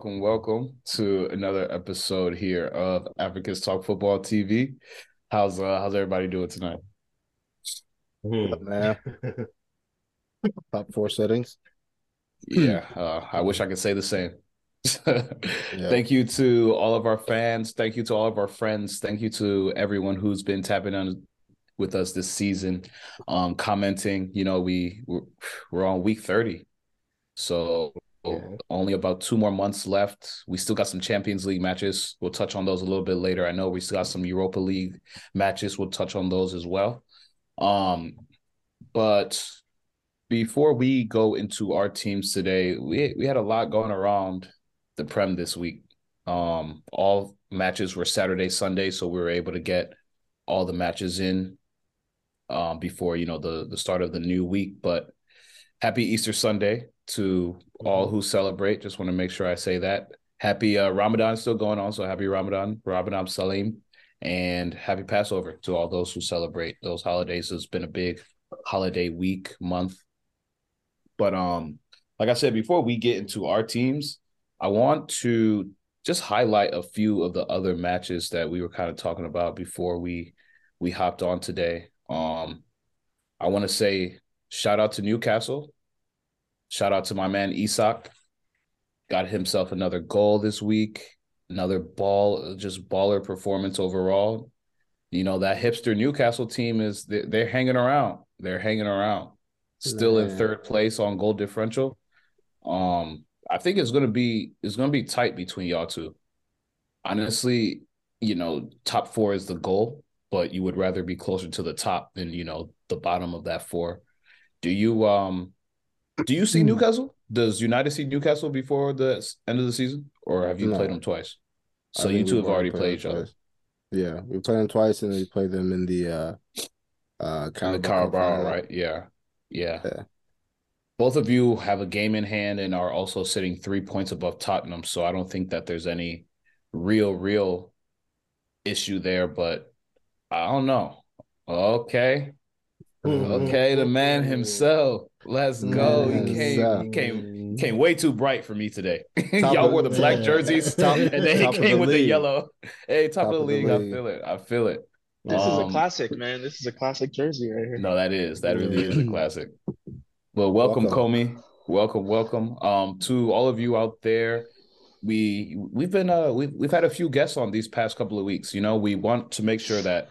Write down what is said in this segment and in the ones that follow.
welcome, welcome to another episode here of Africans Talk Football TV. How's uh how's everybody doing tonight? Mm. Man. Top four settings. Yeah, uh, I wish I could say the same. yeah. Thank you to all of our fans. Thank you to all of our friends. Thank you to everyone who's been tapping on with us this season, um, commenting. You know, we we're, we're on week thirty, so yeah. only about two more months left. We still got some Champions League matches. We'll touch on those a little bit later. I know we still got some Europa League matches. We'll touch on those as well. Um, but before we go into our teams today, we we had a lot going around the Prem this week. Um, all matches were Saturday, Sunday, so we were able to get all the matches in um, before you know the the start of the new week. But happy Easter Sunday to all who celebrate. Just want to make sure I say that. Happy uh, Ramadan still going on, so happy Ramadan, Ramadan Salim, and happy Passover to all those who celebrate those holidays. It's been a big holiday week, month. But um, like I said before, we get into our teams. I want to just highlight a few of the other matches that we were kind of talking about before we we hopped on today. Um, I want to say shout out to Newcastle. Shout out to my man Isak. Got himself another goal this week. Another ball, just baller performance overall. You know that hipster Newcastle team is they're, they're hanging around. They're hanging around. Still Man. in third place on goal differential. Um, I think it's gonna be it's gonna be tight between y'all two. Honestly, you know, top four is the goal, but you would rather be closer to the top than you know the bottom of that four. Do you um do you see hmm. Newcastle? Does United see Newcastle before the end of the season, or have you no. played them twice? So you two have already played each other. Yeah, we played them twice, and we played them in the uh, uh, Carabao, the Carabao right? Yeah. yeah, yeah. Both of you have a game in hand and are also sitting three points above Tottenham. So I don't think that there's any real, real issue there. But I don't know. Okay, okay, the man himself. Let's go. He came, he came, came way too bright for me today. Y'all wore the black yeah. jerseys, top, and then he came the with league. the yellow. Hey, top, top of, the, league. the league. I feel it. I feel it. This um, is a um, classic, man. This is a classic jersey right here. No, that is. That really is a classic. Well, welcome, welcome. Comey. Welcome, welcome. Um, to all of you out there. We we've been uh we've we've had a few guests on these past couple of weeks. You know, we want to make sure that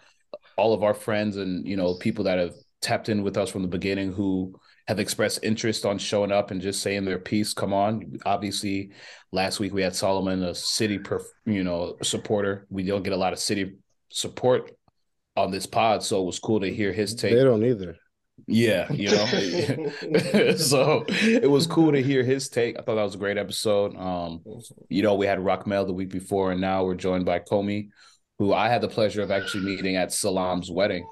all of our friends and you know people that have tapped in with us from the beginning who have expressed interest on showing up and just saying their piece. Come on. Obviously last week we had solomon a city perf, you know supporter. We don't get a lot of city support on this pod so it was cool to hear his take. They don't either. Yeah you know? So it was cool to hear his take. I thought that was a great episode. Um you know we had rockmel the week before and now we're joined by comey who i had the pleasure of actually meeting at salam's wedding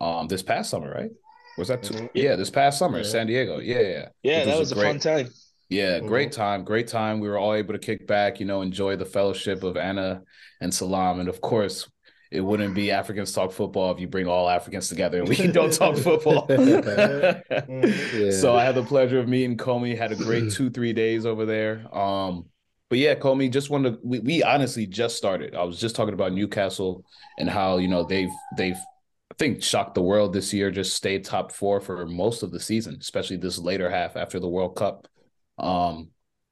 um this past summer right was that two? Mm-hmm. Yeah, this past summer yeah. San Diego. Yeah, yeah. Yeah, that was, was a, great, fun time. Yeah, mm-hmm. great time, great time. We were all able to kick back, you know, enjoy the fellowship of Anna and Salam, and of course, it wouldn't be Africans talk football if you bring all Africans together and we don't talk football. yeah. So I had the pleasure of meeting Comey. Had a great two three days over there. Um, but yeah, Comey, just wanted to, we, we honestly just started. I was just talking about Newcastle and how you know they've they've think shocked the world this year. Just stayed top four for most of the season, especially this later half after the World Cup. Um,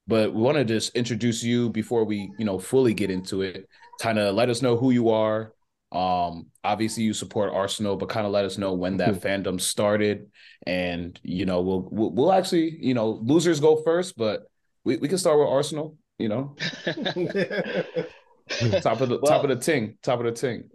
but we want to just introduce you before we, you know, fully get into it. Kind of let us know who you are. Um, obviously you support Arsenal, but kind of let us know when that fandom started, and you know, we'll, we'll we'll actually, you know, losers go first, but we, we can start with Arsenal. You know, top of the well, top of the ting, top of the ting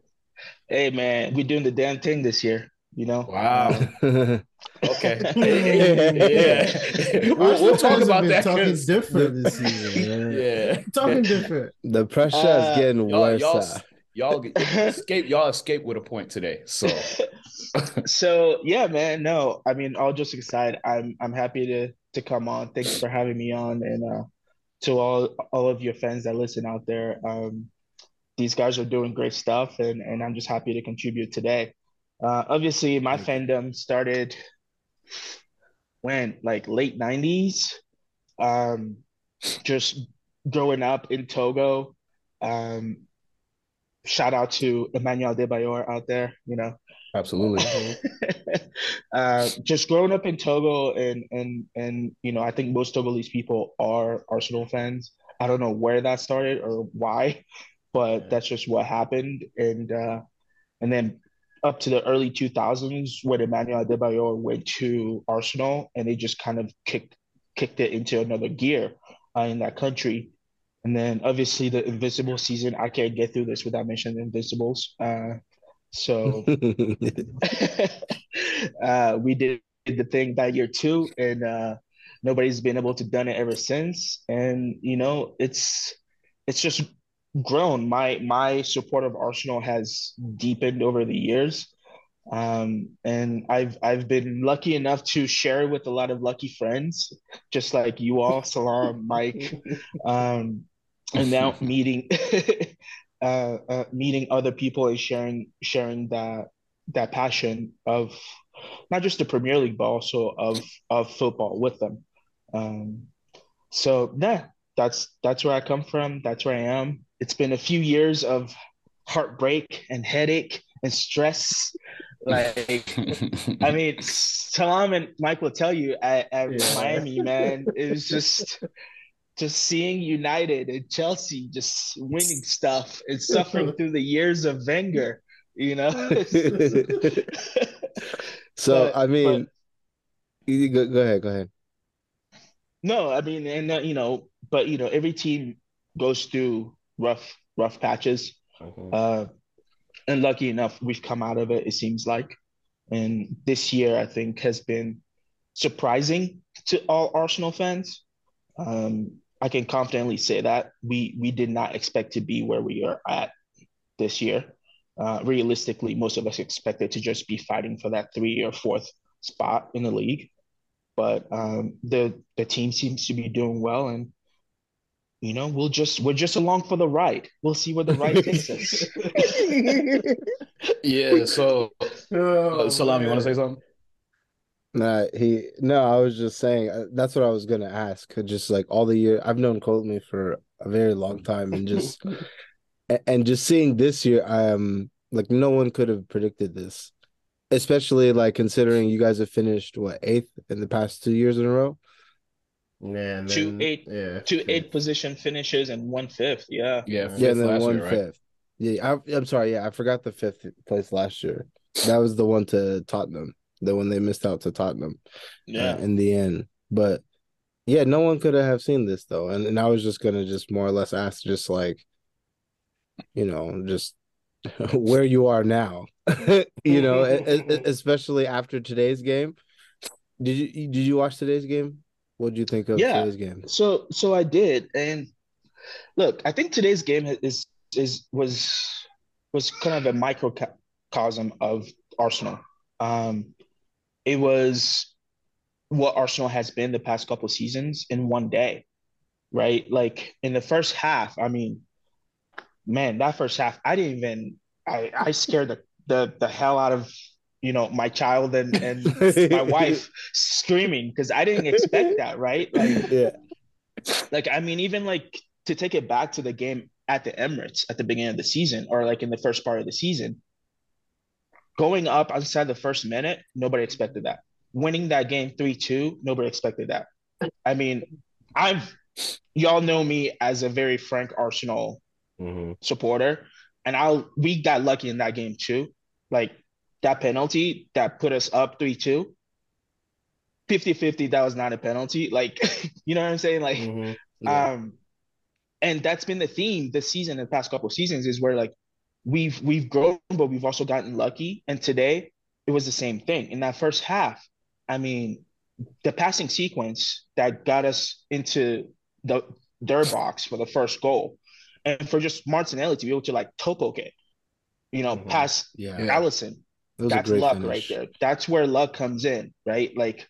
hey man, we're doing the damn thing this year. You know. Wow. okay. yeah. we'll, we'll talk about that. Talking different this season. yeah. Talking different. The pressure uh, is getting y'all, worse. Y'all, y'all escape. Y'all escape with a point today. So. so yeah, man. No, I mean, all just excited. I'm I'm happy to to come on. Thanks for having me on, and uh, to all all of your fans that listen out there. Um, these guys are doing great stuff, and and I'm just happy to contribute today. Uh, obviously, my fandom started when like late '90s. Um, just growing up in Togo. Um, shout out to Emmanuel Adebayor out there, you know. Absolutely. uh, just growing up in Togo and and and you know, I think most Togolese people are Arsenal fans. I don't know where that started or why, but that's just what happened. And uh, and then up to the early 2000s when Emmanuel Adebayor went to Arsenal and they just kind of kicked kicked it into another gear uh, in that country. And then obviously the Invincible season, I can't get through this without mentioning Invincibles. Uh, so uh, we did the thing that year too, and uh, nobody's been able to done it ever since. And you know, it's it's just grown. My my support of Arsenal has deepened over the years. Um, and I've I've been lucky enough to share with a lot of lucky friends, just like you all, Salam, Mike, um, and now meeting uh, uh, meeting other people and sharing sharing that that passion of not just the Premier League but also of of football with them. Um, so yeah, that's that's where I come from. That's where I am. It's been a few years of heartbreak and headache and stress. Like, I mean, Salam and Mike will tell you at, at yeah. Miami, man, it was just just seeing United and Chelsea just winning stuff and suffering through the years of Wenger, you know. so but, I mean, but, go, go ahead, go ahead. No, I mean, and uh, you know, but you know, every team goes through rough, rough patches. Mm-hmm. Uh, and lucky enough, we've come out of it. It seems like, and this year I think has been surprising to all Arsenal fans. Um, I can confidently say that we we did not expect to be where we are at this year. Uh, realistically, most of us expected to just be fighting for that three or fourth spot in the league, but um, the the team seems to be doing well, and you know we'll just we're just along for the ride. We'll see where the ride takes us. yeah. So, oh, uh, Salam, you want to say something? Nah, he no. I was just saying uh, that's what I was gonna ask. Just like all the year, I've known Courtney for a very long time, and just and just seeing this year, I am like no one could have predicted this, especially like considering you guys have finished what eighth in the past two years in a row. Yeah, then, two eight, yeah, two eight position finishes and one fifth. Yeah, yeah, yeah, and then one year, fifth. Right? Yeah, I, I'm sorry. Yeah, I forgot the fifth place last year. That was the one to Tottenham the one they missed out to Tottenham. Uh, yeah. Uh, in the end, but yeah, no one could have seen this though, and and I was just gonna just more or less ask, just like, you know, just where you are now, you know, especially after today's game. Did you did you watch today's game? What did you think of yeah. today's game? So so I did, and look, I think today's game is is was was kind of a microcosm of Arsenal. Um, it was what Arsenal has been the past couple seasons in one day, right? Like in the first half, I mean, man, that first half, I didn't even I I scared the the, the hell out of you know my child and and my wife screaming because I didn't expect that, right? Like, yeah. Like I mean, even like to take it back to the game at the Emirates at the beginning of the season or like in the first part of the season, going up outside the first minute, nobody expected that. Winning that game 3 2, nobody expected that. I mean, I'm, y'all know me as a very frank Arsenal mm-hmm. supporter, and I'll, we got lucky in that game too. Like that penalty that put us up 3 2, 50 50, that was not a penalty. Like, you know what I'm saying? Like, mm-hmm. yeah. um, and that's been the theme this season, the past couple seasons, is where like we've we've grown, but we've also gotten lucky. And today it was the same thing. In that first half, I mean, the passing sequence that got us into the their box for the first goal, and for just Martinelli to be able to like toe poke it, you know, mm-hmm. past yeah. Alisson. That's luck finish. right there. That's where luck comes in, right? Like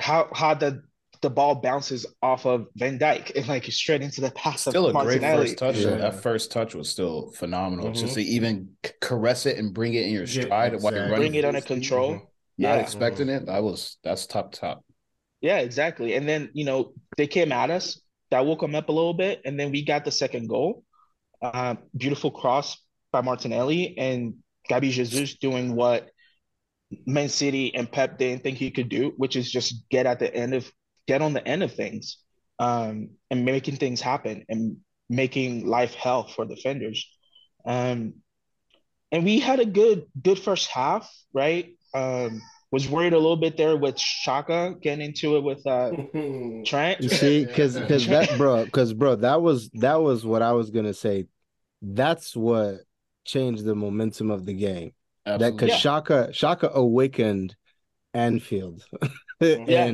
how how the the ball bounces off of Van Dijk and like straight into the pass. Still a Martinelli. great first touch. Yeah. That first touch was still phenomenal. Mm-hmm. Just to even caress it and bring it in your stride yeah, exactly. while you're running, bring it under control. Mm-hmm. Not expecting mm-hmm. it. That was that's top top. Yeah, exactly. And then you know they came at us, that woke them up a little bit, and then we got the second goal. Uh, beautiful cross by Martinelli and Gabby Jesus doing what Man City and Pep didn't think he could do, which is just get at the end of get on the end of things um, and making things happen and making life hell for defenders. Um, and we had a good good first half, right? Um, was worried a little bit there with Xhaka getting into it with uh, Trent. You see, because because that bro, because bro, that was that was what I was gonna say. That's what changed the momentum of the game. Absolutely. That because yeah. Xhaka Xhaka awakened Anfield, and yeah.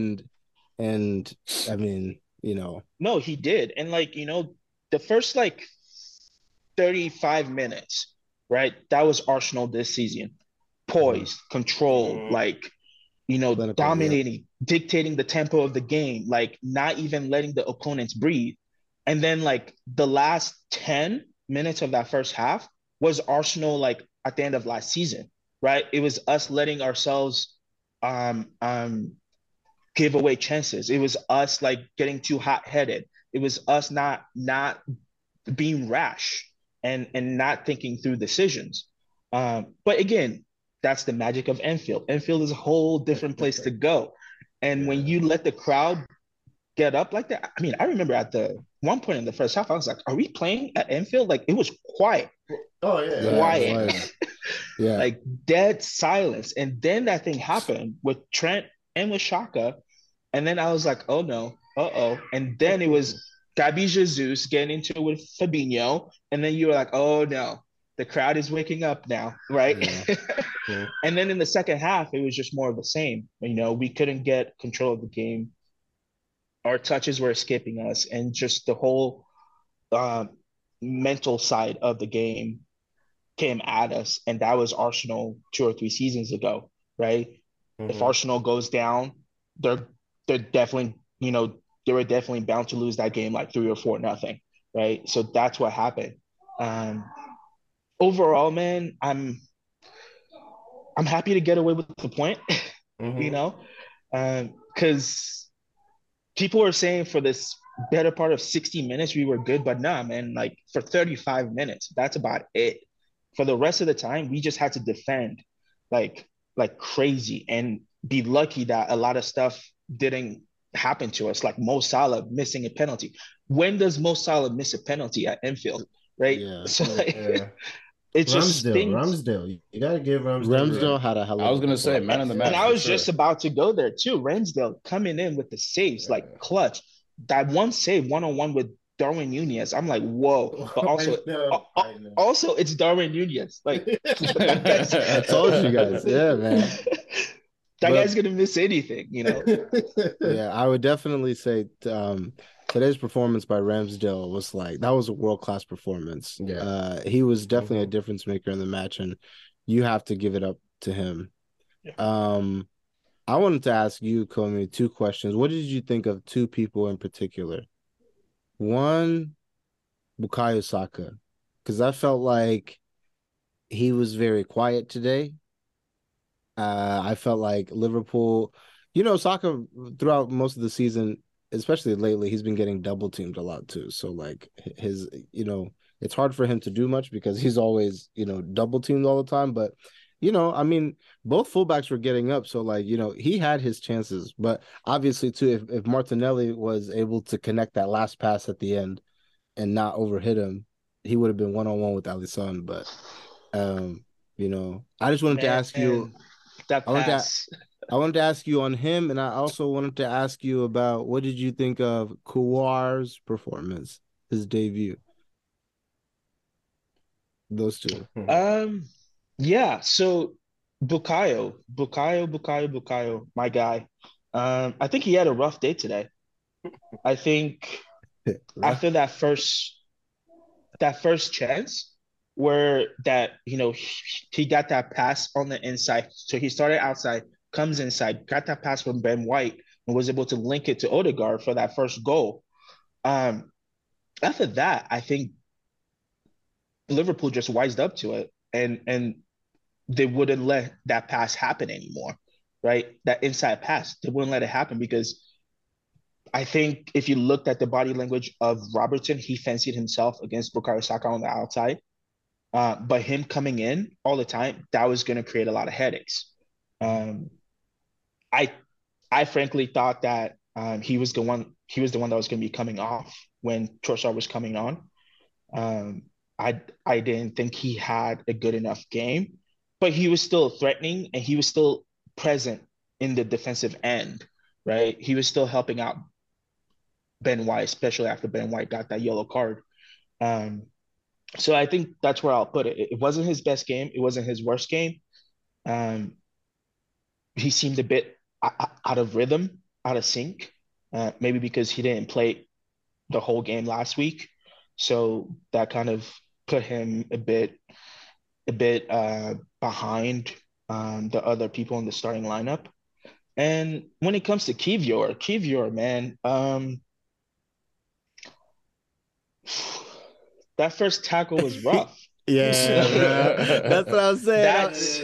and I mean, you know, no, he did, and like you know, the first like thirty five minutes, right? That was Arsenal this season, poised, mm-hmm. control, mm-hmm. like you know, Clinical, dominating, yeah. dictating the tempo of the game, like not even letting the opponents breathe. And then like the last 10 minutes of that first half was Arsenal like at the end of last season, right? It was us letting ourselves um um give away chances. It was us like getting too hot-headed. It was us not not being rash and and not thinking through decisions. Um, but again, that's the magic of Anfield. Anfield is a whole different place to go. And when you let the crowd get up like that, I mean, I remember at the one point in the first half, I was like, "Are we playing at Anfield?" Like it was quiet. Oh yeah, quiet. Yeah, like dead silence. And then that thing happened with Trent and with Xhaka, and then I was like, "Oh no, uh oh!" And then it was Gabby Jesus getting into it with Fabinho, and then you were like, "Oh no." the crowd is waking up now, right? Yeah. Yeah. and then in the second half, it was just more of the same. You know, we couldn't get control of the game. Our touches were escaping us, and just the whole uh, mental side of the game came at us. And that was Arsenal two or three seasons ago, right? Mm-hmm. If Arsenal goes down, they're they're definitely, you know, they were definitely bound to lose that game like three or four nothing, right? So that's what happened. Um, overall, man, I'm I'm happy to get away with the point, mm-hmm. you know, because um, people were saying for this better part of 60 minutes we were good, but nah, man, like for 35 minutes, that's about it. For the rest of the time, we just had to defend like like crazy and be lucky that a lot of stuff didn't happen to us, like Mo Salah missing a penalty. When does Mo Salah miss a penalty at Anfield? Right. Yeah. So like, yeah. It's just Ramsdale. Ramsdale. You gotta give Ramsdale. Ramsdale had a hell. I was gonna say man in the match. And I was sure. just about to go there too. Ramsdale coming in with the saves yeah. like clutch. That one save one on one with Darwin Nunez. I'm like, whoa. But also, know, also it's Darwin Nunez. Like I told you guys. Yeah, man. That but, guy's gonna miss anything, you know. yeah, I would definitely say um, today's performance by Ramsdale was like that was a world class performance. Yeah, uh, he was definitely mm-hmm. a difference maker in the match, and you have to give it up to him. Yeah. Um, I wanted to ask you, Komi, two questions. What did you think of two people in particular? One, Bukayo Saka, because I felt like he was very quiet today. Uh, I felt like Liverpool, you know, Saka throughout most of the season especially lately, he's been getting double teamed a lot too. So like his, you know, it's hard for him to do much because he's always, you know, double teamed all the time. But you know, I mean, both fullbacks were getting up, so like, you know, he had his chances. But obviously, too, if, if Martinelli was able to connect that last pass at the end and not overhit him, he would have been one on one with Alisson. But um, you know, I just wanted man, to ask you that pass. I wanted to ask you on him, and I also wanted to ask you about what did you think of Kiwior's performance, his debut. Those two. Um, yeah. So Bukayo, Bukayo, Bukayo, Bukayo, my guy. Um, I think he had a rough day today. I think after that first that first chance where that you know he, he got that pass on the inside, so he started outside comes inside, got that pass from Ben White, and was able to link it to Odegaard for that first goal. Um, after that, I think Liverpool just wised up to it, and and they wouldn't let that pass happen anymore, right? That inside pass, they wouldn't let it happen because I think if you looked at the body language of Robertson, he fancied himself against Bukayo Saka on the outside. Uh, but him coming in all the time, that was going to create a lot of headaches. Um, I, I frankly thought that um, he was the one. He was the one that was going to be coming off when Trossard was coming on. Um, I, I didn't think he had a good enough game, but he was still threatening and he was still present in the defensive end. Right, he was still helping out Ben White, especially after Ben White got that yellow card. Um, so I think that's where I'll put it. It wasn't his best game. It wasn't his worst game. Um, he seemed a bit out of rhythm, out of sync. Uh, maybe because he didn't play the whole game last week, so that kind of put him a bit, a bit uh, behind um, the other people in the starting lineup. And when it comes to Kiwior, Kiwior, man, um, that first tackle was rough. yeah, that's what I was saying. That's,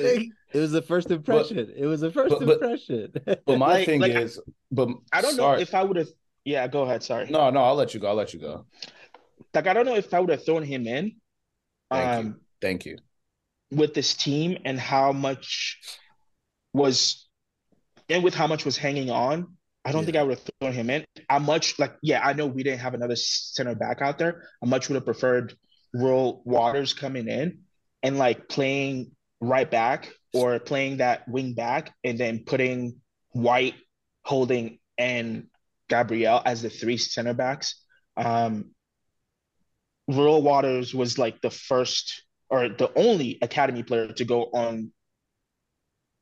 it was the first impression. But, it was the first but, impression. But my like, thing like, is, but I don't sorry. know if I would have. Yeah, go ahead. Sorry. No, no, I'll let you go. I'll let you go. Like I don't know if I would have thrown him in. Thank um, you. Thank you. With this team and how much was, and with how much was hanging on, I don't yeah. think I would have thrown him in. I much like, yeah, I know we didn't have another center back out there. I much would have preferred Will Waters coming in and like playing right back or playing that wing back and then putting White, Holding, and Gabriel as the three center backs. Um, Will Waters was like the first or the only academy player to go on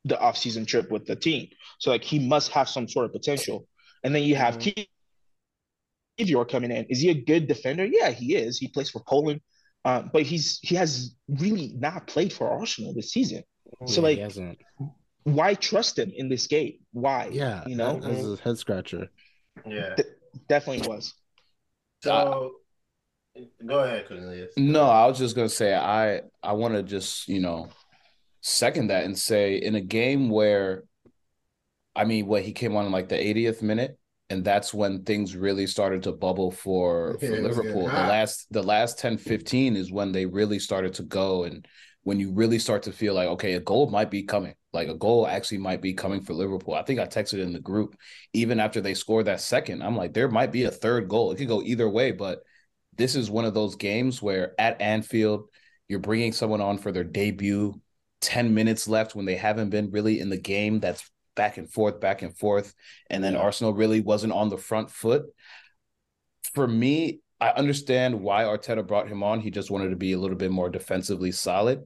the off-season trip with the team. So like he must have some sort of potential. And then you have mm-hmm. Kiwior coming in. Is he a good defender? Yeah, he is. He plays for Poland, um, but he's he has really not played for Arsenal this season. So like, why trust him in this game? Why? Yeah, you know, as a head scratcher. Yeah, definitely was. So, uh, go ahead, Cornelius. No, I was just gonna say I I want to just you know second that and say in a game where I mean, what he came on in like the 80th minute, and that's when things really started to bubble for, for Liverpool. The last the last 10, 15 is when they really started to go and when you really start to feel like, okay, a goal might be coming. Like a goal actually might be coming for Liverpool. I think I texted in the group even after they scored that second. I'm like, there might be a third goal. It could go either way, but this is one of those games where at Anfield, you're bringing someone on for their debut 10 minutes left when they haven't been really in the game that's back and forth back and forth and then arsenal really wasn't on the front foot for me i understand why arteta brought him on he just wanted to be a little bit more defensively solid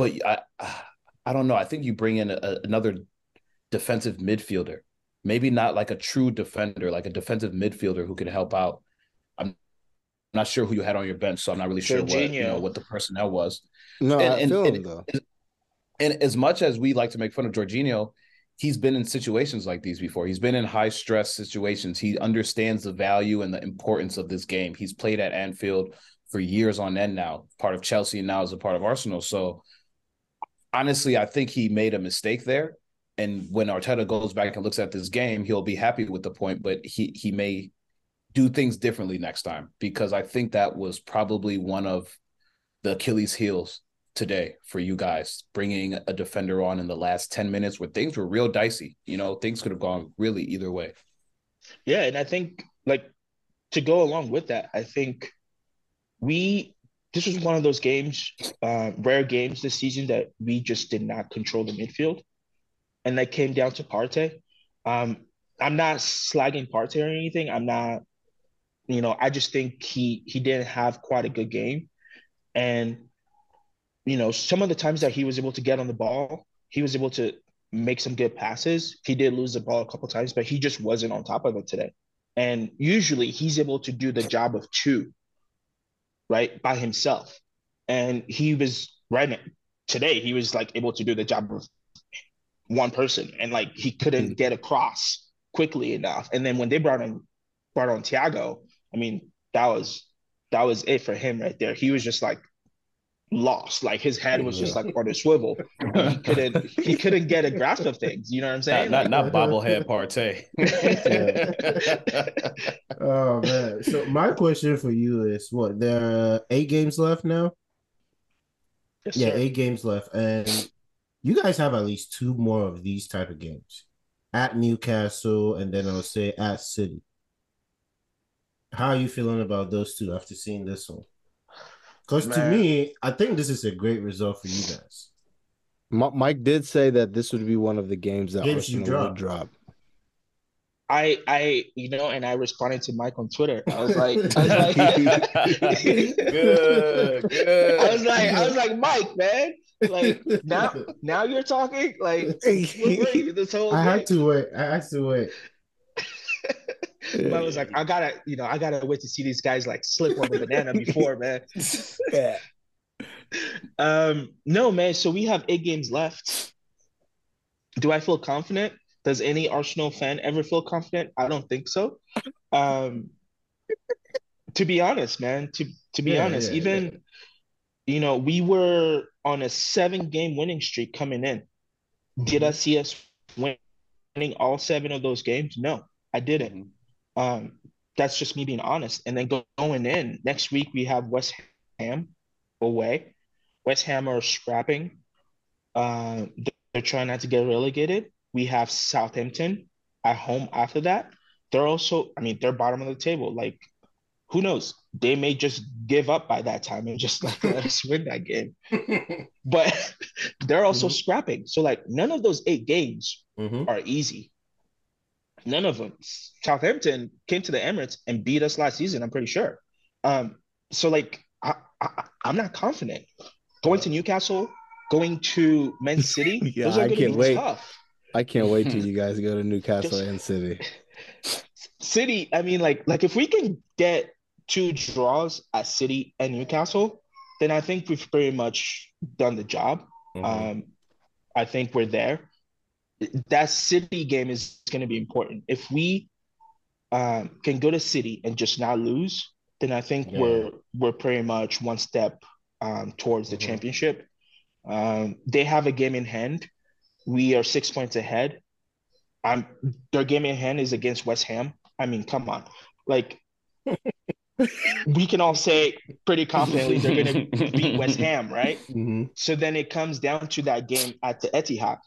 but i i don't know i think you bring in a, another defensive midfielder maybe not like a true defender like a defensive midfielder who can help out i'm not sure who you had on your bench so i'm not really sure what you know what the personnel was no, and, I feel and, him though. And as much as we like to make fun of Jorginho, he's been in situations like these before. He's been in high stress situations. He understands the value and the importance of this game. He's played at Anfield for years on end now, part of Chelsea and now as a part of Arsenal. So honestly, I think he made a mistake there. And when Arteta goes back and looks at this game, he'll be happy with the point, but he he may do things differently next time because I think that was probably one of the Achilles heels today for you guys, bringing a defender on in the last 10 minutes where things were real dicey. You know, things could have gone really either way. Yeah. And I think, like, to go along with that, I think we, this was one of those games, uh, rare games this season that we just did not control the midfield. And that came down to Partey. Um, I'm not slagging Partey or anything. I'm not, you know, I just think he he didn't have quite a good game. And you know, some of the times that he was able to get on the ball, he was able to make some good passes. He did lose the ball a couple times, but he just wasn't on top of it today. And usually he's able to do the job of two, right, by himself. And he was right today, he was like able to do the job of one person and like he couldn't mm-hmm. get across quickly enough. And then when they brought in brought on Thiago, I mean, that was that was it for him right there. He was just like lost. Like his head was just like on a swivel. He couldn't he couldn't get a grasp of things. You know what I'm saying? Not not, not bobblehead Partey. oh man. So my question for you is what there are eight games left now? Yes, yeah, sir. eight games left. And you guys have at least two more of these type of games. At Newcastle and then I'll say at City. How are you feeling about those two after seeing this one? Because to me, I think this is a great result for you guys. Mike did say that this would be one of the games that games Arsenal drop. would drop. I, I, you know, and I responded to Mike on Twitter. I was like, I was like, good, good. I was like, I was like, Mike, man, like now, now you're talking. Like, this whole. I had to wait. I had to wait. I was like, I gotta, you know, I gotta wait to see these guys like slip on the banana before, man. yeah. Um, no, man. So we have eight games left. Do I feel confident? Does any Arsenal fan ever feel confident? I don't think so. Um, to be honest, man. To to be yeah, honest, yeah, even yeah. you know, we were on a seven game winning streak coming in. Did I mm-hmm. see us winning all seven of those games? No, I didn't. Um, that's just me being honest. And then go, going in next week, we have West Ham away. West Ham are scrapping. Uh, they're trying not to get relegated. We have Southampton at home after that. They're also, I mean, they're bottom of the table. Like, who knows? They may just give up by that time and just like let us win that game. but they're also mm-hmm. scrapping. So, like, none of those eight games mm-hmm. are easy. None of them. Southampton came to the Emirates and beat us last season. I'm pretty sure. Um, so like I, I am not confident going to Newcastle, going to Man City. yeah, those are I can't wait. Tough. I can't wait till you guys go to Newcastle Just, and City. City. I mean, like like if we can get two draws at City and Newcastle, then I think we've pretty much done the job. Mm-hmm. Um, I think we're there that city game is going to be important. If we um, can go to city and just not lose, then I think yeah. we're we're pretty much one step um, towards the mm-hmm. championship. Um, they have a game in hand. We are six points ahead. I'm their game in hand is against West Ham. I mean, come on, like we can all say pretty confidently they're going to beat West Ham, right? Mm-hmm. So then it comes down to that game at the Etihad.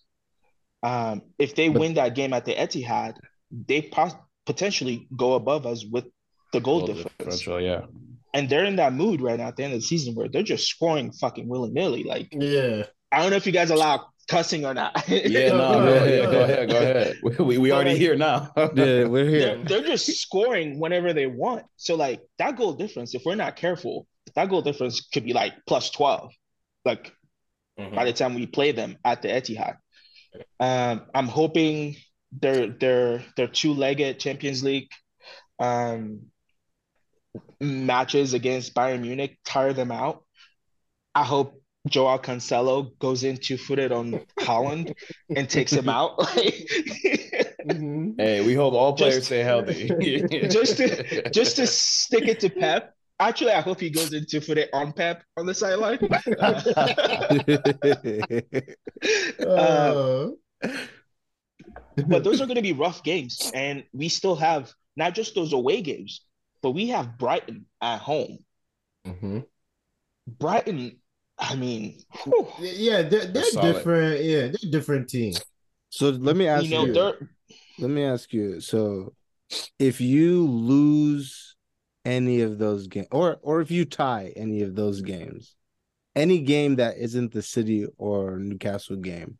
Um, if they but, win that game at the Etihad, they pos- potentially go above us with the goal, goal difference. Yeah. And they're in that mood right now at the end of the season where they're just scoring fucking willy nilly. Like, yeah. I don't know if you guys allow cussing or not. yeah, no, go ahead, go ahead, go ahead. We, we already like, here now. yeah, we're here. They're, they're, just scoring whenever they want. So like that goal difference, if we're not careful, that goal difference could be like plus twelve. Like mm-hmm. by the time we play them at the Etihad. Um, I'm hoping their their their two legged Champions League um, matches against Bayern Munich tire them out. I hope Joao Cancelo goes in two footed on Haaland and takes him out. mm-hmm. Hey, we hope all players just, stay healthy. just to just to stick it to Pep. Actually, I hope he goes into for it on Pep on the sideline. uh, but those are going to be rough games, and we still have not just those away games, but we have Brighton at home. Mm-hmm. Brighton, I mean, whew. yeah, they're, they're different. Yeah, they're different team. So let me ask you. Know, you let me ask you. So, if you lose any of those games, or or if you tie any of those games, any game that isn't the City or Newcastle game,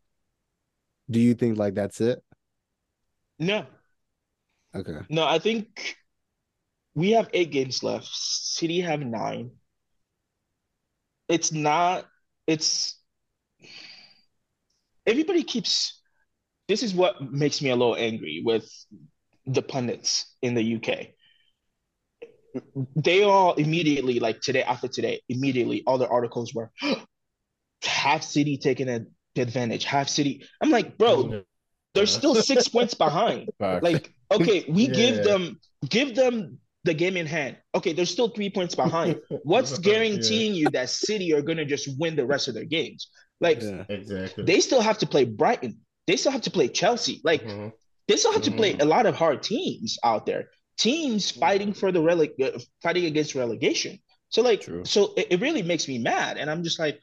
do you think like that's it? No. Okay. No, I think we have eight games left. City have nine. It's not. It's everybody keeps. This is what makes me a little angry with the pundits in the UK they all immediately, like today after today, immediately all the articles were half City taking an advantage, half City. I'm like, bro, they're still six points behind. Like, okay, we yeah. give them give them the game in hand. Okay, there's still three points behind. What's guaranteeing yeah. you that City are gonna just win the rest of their games? Like yeah, exactly. They still have to play Brighton. They still have to play Chelsea. Like mm-hmm. they still have mm-hmm. to play mm-hmm. a lot of hard teams out there. Teams fighting for the rele- uh, fighting against relegation. So like, True. so it, it really makes me mad, and I'm just like,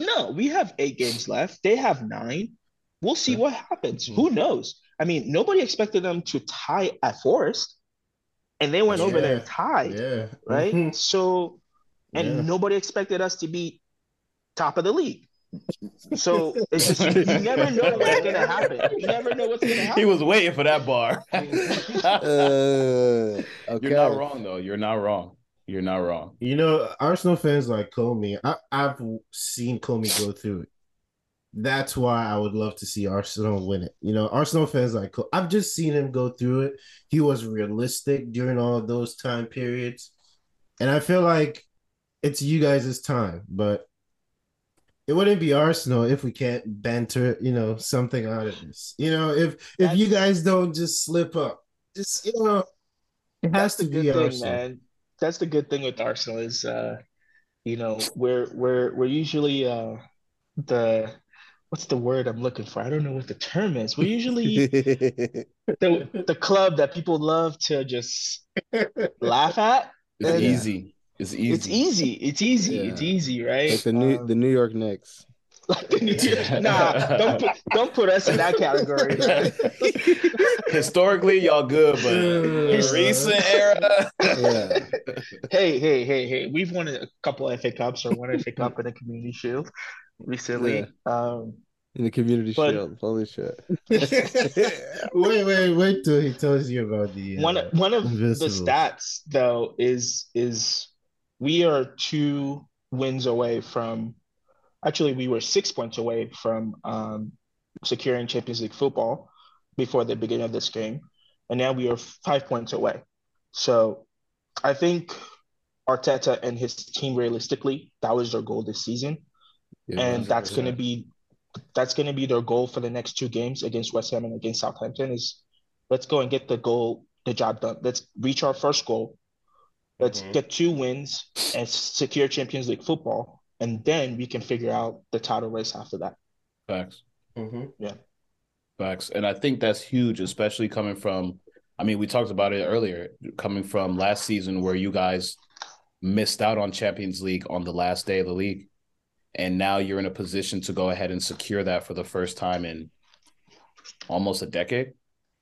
no, we have eight games left. They have nine. We'll see what happens. Mm-hmm. Who knows? I mean, nobody expected them to tie at Forest and they went yeah. over there and tied. Yeah. Right. Mm-hmm. So, and yeah. nobody expected us to be top of the league. So it's just you never know what's gonna happen. You never know what's gonna happen. He was waiting for that bar. uh, okay. You're not wrong though. You're not wrong. You're not wrong. You know, Arsenal fans like Comey. I, I've seen Comey go through it that's why I would love to see Arsenal win it. You know, Arsenal fans like I've just seen him go through it. He was realistic during all those time periods, and I feel like it's you guys' time. But it wouldn't be Arsenal if we can't banter, you know, something out of this. You know, if if you guys don't just slip up, just you know, it has to be thing, Arsenal. Man. That's the good thing with Arsenal is, uh, you know, we're we're we're usually uh the what's the word I'm looking for? I don't know what the term is. We're usually the the club that people love to just laugh at. It's and easy. It's easy. It's easy. It's easy. Yeah. It's easy, right? Like the new um, the New York Knicks. Like the New nah, don't put don't put us in that category. Historically, y'all good, but in recent era. yeah. Hey, hey, hey, hey! We've won a couple FA Cups or one FA Cup and a Community Shield recently. Yeah. Um, in the community but, shield. Holy shit. wait, wait, wait till he tells you about the uh, one one of the stats though is is we are two wins away from actually we were six points away from um, securing Champions League football before the beginning of this game. And now we are five points away. So I think Arteta and his team realistically, that was their goal this season yeah, and that's going to be that's going to be their goal for the next two games against West Ham and against Southampton. Is let's go and get the goal, the job done. Let's reach our first goal. Let's mm-hmm. get two wins and secure Champions League football, and then we can figure out the title race after that. Facts. Mm-hmm. Yeah. Facts, and I think that's huge, especially coming from. I mean, we talked about it earlier, coming from last season where you guys missed out on Champions League on the last day of the league and now you're in a position to go ahead and secure that for the first time in almost a decade.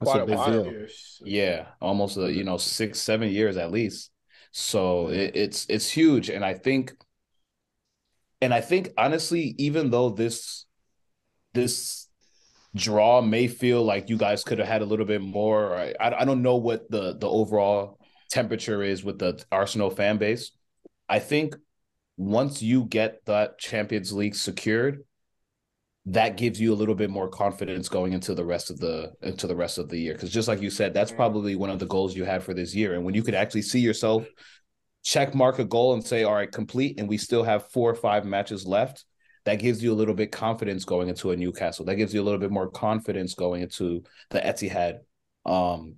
That's Quite a big deal. Yeah, almost a, you know six seven years at least. So it, it's it's huge, and I think, and I think honestly, even though this this draw may feel like you guys could have had a little bit more, I I don't know what the the overall temperature is with the Arsenal fan base. I think once you get that Champions League secured, that gives you a little bit more confidence going into the rest of the into the rest of the year. Because just like you said, that's probably one of the goals you had for this year. And when you could actually see yourself check mark a goal and say, all right, complete, and we still have four or five matches left, that gives you a little bit confidence going into a Newcastle. That gives you a little bit more confidence going into the Etihad. Um,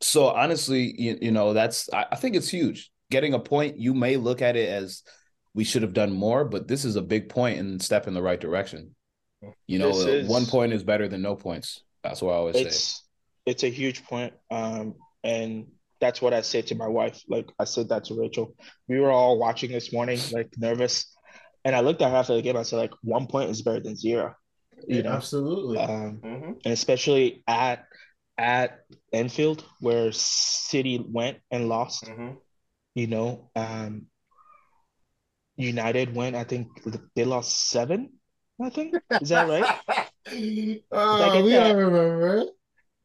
so honestly, you, you know, that's I, I think it's huge. Getting a point, you may look at it as we should have done more, but this is a big point and step in the right direction. You know, is, one point is better than no points. That's what I always it's, say. It's a huge point. Um, and that's what I said to my wife. Like I said that to Rachel. We were all watching this morning, like nervous. And I looked at her after the game. I said, like, one point is better than zero. You yeah, know, absolutely. Um, mm-hmm. and especially at at Anfield, where City went and lost. Mm-hmm. You know, um, United went. I think they lost seven. I think is that right? oh, we that? don't remember.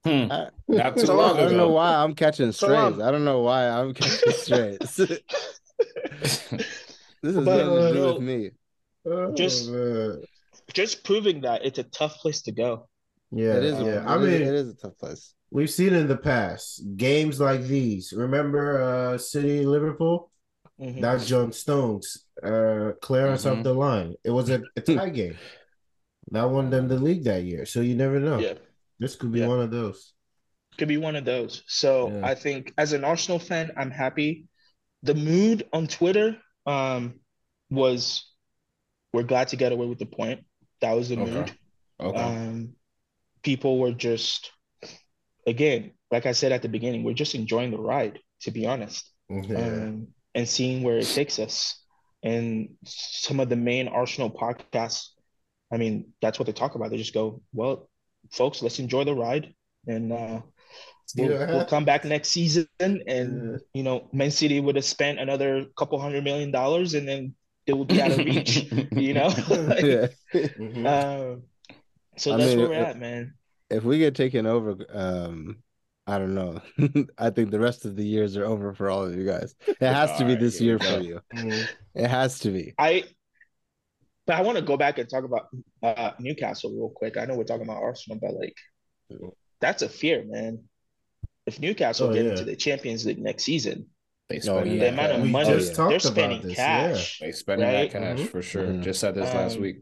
Hmm. I, Not too long ago. I don't know why I'm catching strays. So I don't know why I'm catching strays. this is but, nothing to do with me. Oh, just, just proving that it's a tough place to go. Yeah, it is. Yeah, I mean, it is a tough place. We've seen in the past games like these. Remember, uh, City Liverpool. Mm-hmm. That John Stones uh, clearance mm-hmm. of the line. It was a, a tie game. That won them the league that year. So you never know. Yeah. This could be yeah. one of those. Could be one of those. So yeah. I think as an Arsenal fan, I'm happy. The mood on Twitter um, was we're glad to get away with the point. That was the okay. mood. Okay. Um, people were just, again, like I said at the beginning, we're just enjoying the ride, to be honest, yeah. um, and seeing where it takes us. And some of the main Arsenal podcasts, I mean, that's what they talk about. They just go, well, folks, let's enjoy the ride. And uh, we'll, we'll, come back next season. And, you know, Man City would have spent another couple hundred million dollars and then it would be out of reach, you know? yeah. Mm-hmm. Um, so that's I mean, where we're at, man. If we get taken over, um, I don't know. I think the rest of the years are over for all of you guys. It has to be right, this year for you. Mm-hmm. It has to be. I but I want to go back and talk about uh, Newcastle real quick. I know we're talking about Arsenal, but like that's a fear, man. If Newcastle oh, get yeah. into the Champions League next season, they spend oh, yeah. the amount of we money they're spending this, cash. Yeah. They spending right? that cash mm-hmm. for sure. Mm-hmm. Just said this um, last week,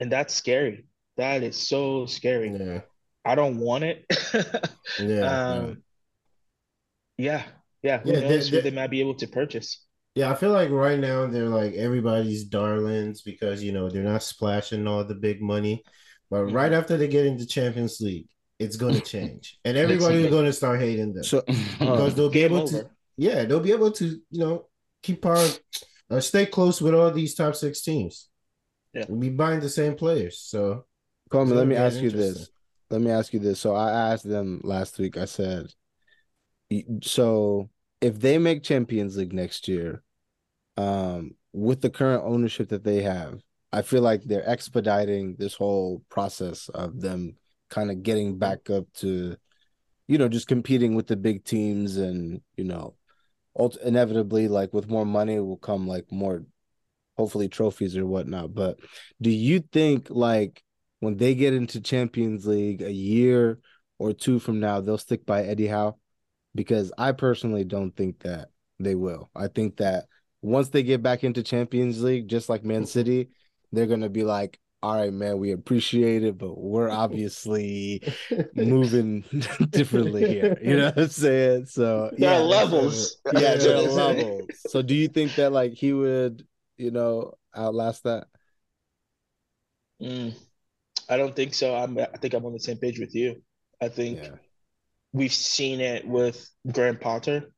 and that's scary. That is so scary. Yeah. I don't want it. yeah, um, yeah, yeah. Who yeah, knows they, who they might be able to purchase? Yeah, I feel like right now they're like everybody's darlings because you know they're not splashing all the big money, but mm-hmm. right after they get into Champions League, it's going to change, and everybody's going to start hating them so, because they'll be able over. to. Yeah, they'll be able to you know keep our uh, stay close with all these top six teams. Yeah, we'll be buying the same players. So, Coleman, let me ask you this: let me ask you this. So I asked them last week. I said, so if they make Champions League next year, um, with the current ownership that they have, I feel like they're expediting this whole process of them kind of getting back up to, you know, just competing with the big teams, and you know, inevitably, like with more money will come like more, hopefully trophies or whatnot. But do you think like when they get into Champions League a year or two from now, they'll stick by Eddie Howe? Because I personally don't think that they will. I think that once they get back into Champions League, just like Man City, they're gonna be like, all right, man, we appreciate it, but we're obviously moving differently here. You know what I'm saying? So there yeah, are levels. Yeah, there are levels. So do you think that like he would, you know, outlast that? Mm. I don't think so. I'm I think I'm on the same page with you. I think yeah. we've seen it with Graham Potter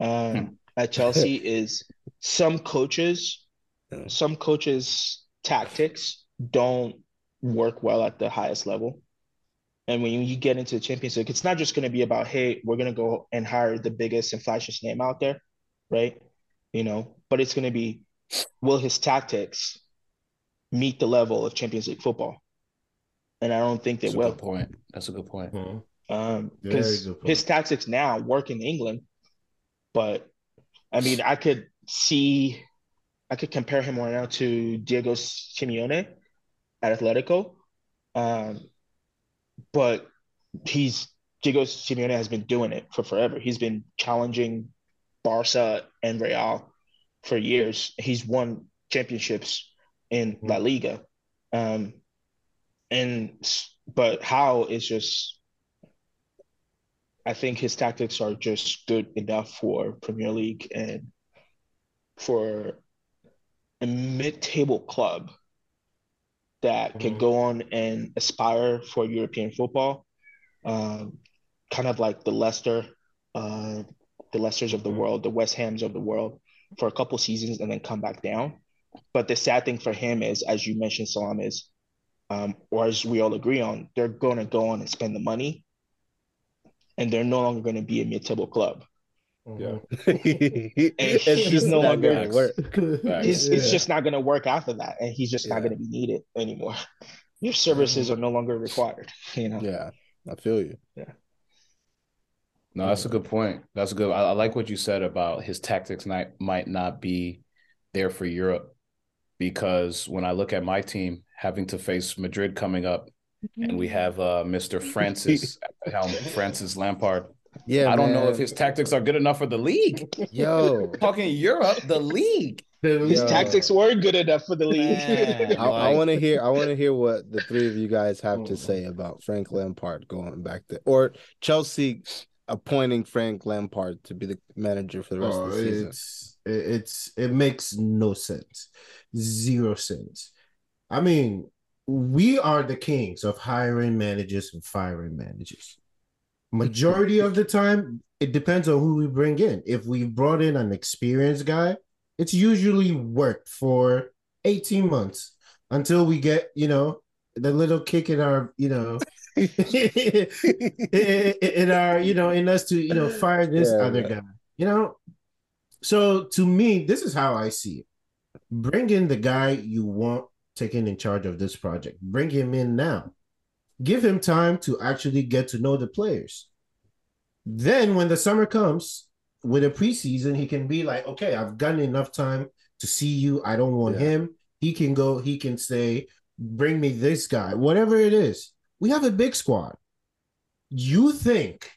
um, hmm. at Chelsea. is some coaches, some coaches' tactics don't work well at the highest level. And when you get into the Champions League, it's not just going to be about, hey, we're going to go and hire the biggest and flashiest name out there, right? You know, but it's going to be, will his tactics meet the level of Champions League football? And I don't think they That's will. point. That's a good point. Mm-hmm. Um, because his tactics now work in England, but I mean, I could see, I could compare him right now to Diego Simeone at Atletico, um, but he's Diego Simeone has been doing it for forever. He's been challenging Barca and Real for years. He's won championships in La Liga. Um, and but how is just I think his tactics are just good enough for Premier League and for a mid-table club that mm-hmm. can go on and aspire for European football, um, kind of like the Leicester, uh, the Leicesters of the mm-hmm. world, the West Hams of the world, for a couple seasons and then come back down. But the sad thing for him is, as you mentioned, Salam, is um, or as we all agree on, they're going to go on and spend the money, and they're no longer going to be a mid-table club. Yeah, it's he's no longer going to work. It's, yeah. it's just not going to work after that, and he's just yeah. not going to be needed anymore. Your services are no longer required. You know. Yeah, I feel you. Yeah. No, that's a good point. That's a good. I, I like what you said about his tactics might might not be there for Europe because when I look at my team, having to face Madrid coming up, and we mm-hmm. have uh, Mr. Francis helm, Francis Lampard. Yeah, I don't man. know if his tactics are good enough for the league. Yo, talking Europe, the league. His tactics weren't good enough for the league. I, I want to hear. I want to hear what the three of you guys have to say about Frank Lampard going back to, or Chelsea appointing Frank Lampard to be the manager for the rest oh, of the season. It's, it's it makes no sense, zero sense. I mean, we are the kings of hiring managers and firing managers. Majority of the time, it depends on who we bring in. If we brought in an experienced guy it's usually worked for 18 months until we get, you know, the little kick in our, you know, in our, you know, in us to, you know, fire this yeah, other yeah. guy, you know. So to me, this is how I see it. Bring in the guy you want taking in charge of this project. Bring him in now. Give him time to actually get to know the players. Then when the summer comes, with a preseason, he can be like, okay, I've gotten enough time to see you. I don't want yeah. him. He can go, he can say, bring me this guy, whatever it is. We have a big squad. You think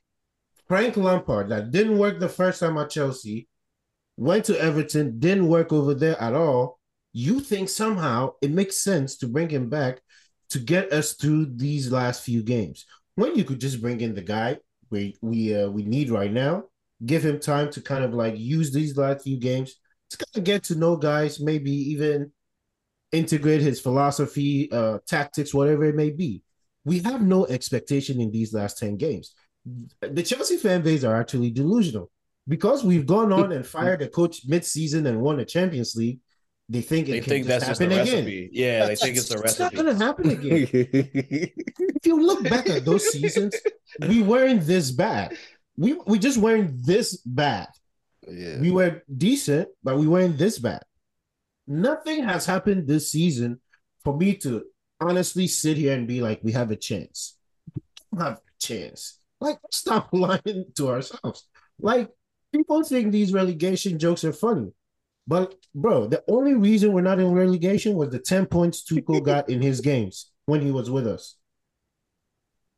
Frank Lampard, that didn't work the first time at Chelsea, went to Everton, didn't work over there at all. You think somehow it makes sense to bring him back to get us through these last few games when you could just bring in the guy we we uh, we need right now give him time to kind of like use these last few games to kind of get to know guys, maybe even integrate his philosophy, uh, tactics, whatever it may be. We have no expectation in these last 10 games. The Chelsea fan base are actually delusional because we've gone on and fired a coach mid-season and won a Champions League. They think it they think that's just the recipe. Yeah, they think it's the recipe. It's not going to happen again. if you look back at those seasons, we weren't this bad we we just weren't this bad. Yeah. We were decent, but we weren't this bad. Nothing has happened this season for me to honestly sit here and be like, we have a chance. We have a chance. Like, stop lying to ourselves. Like, people think these relegation jokes are funny. But bro, the only reason we're not in relegation was the 10 points Tuchel got in his games when he was with us.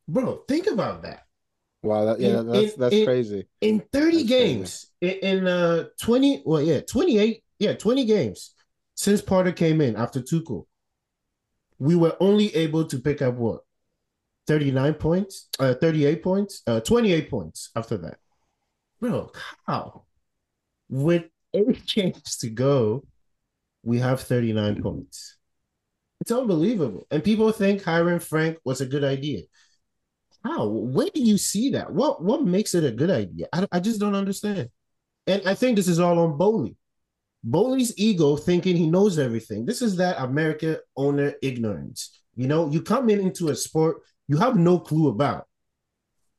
Bro, think about that. Wow, that, yeah, in, that's that's in, crazy. In 30 that's games, crazy. in uh 20, well, yeah, 28, yeah, 20 games since Potter came in after Tuchel, we were only able to pick up what 39 points, uh 38 points, uh 28 points after that. Bro, how? With eight games to go, we have 39 points. It's unbelievable. And people think hiring Frank was a good idea. How? Where do you see that? What what makes it a good idea? I, I just don't understand. And I think this is all on Boehly. Boehly's ego thinking he knows everything. This is that America owner ignorance. You know, you come in into a sport you have no clue about.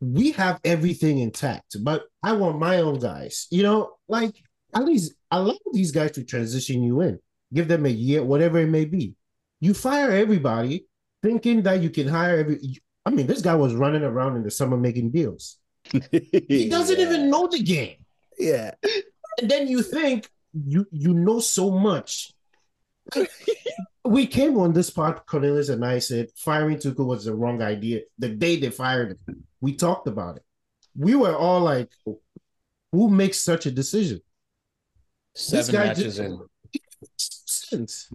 We have everything intact, but I want my own guys. You know, like at least allow these guys to transition you in. Give them a year, whatever it may be. You fire everybody thinking that you can hire every I mean, this guy was running around in the summer making deals. he doesn't yeah. even know the game. Yeah. And then you think you you know so much. we came on this part, Cornelius and I said firing Tuchel was the wrong idea. The day they fired him, we talked about it. We were all like, "Who makes such a decision?" Seven matches in. Sense.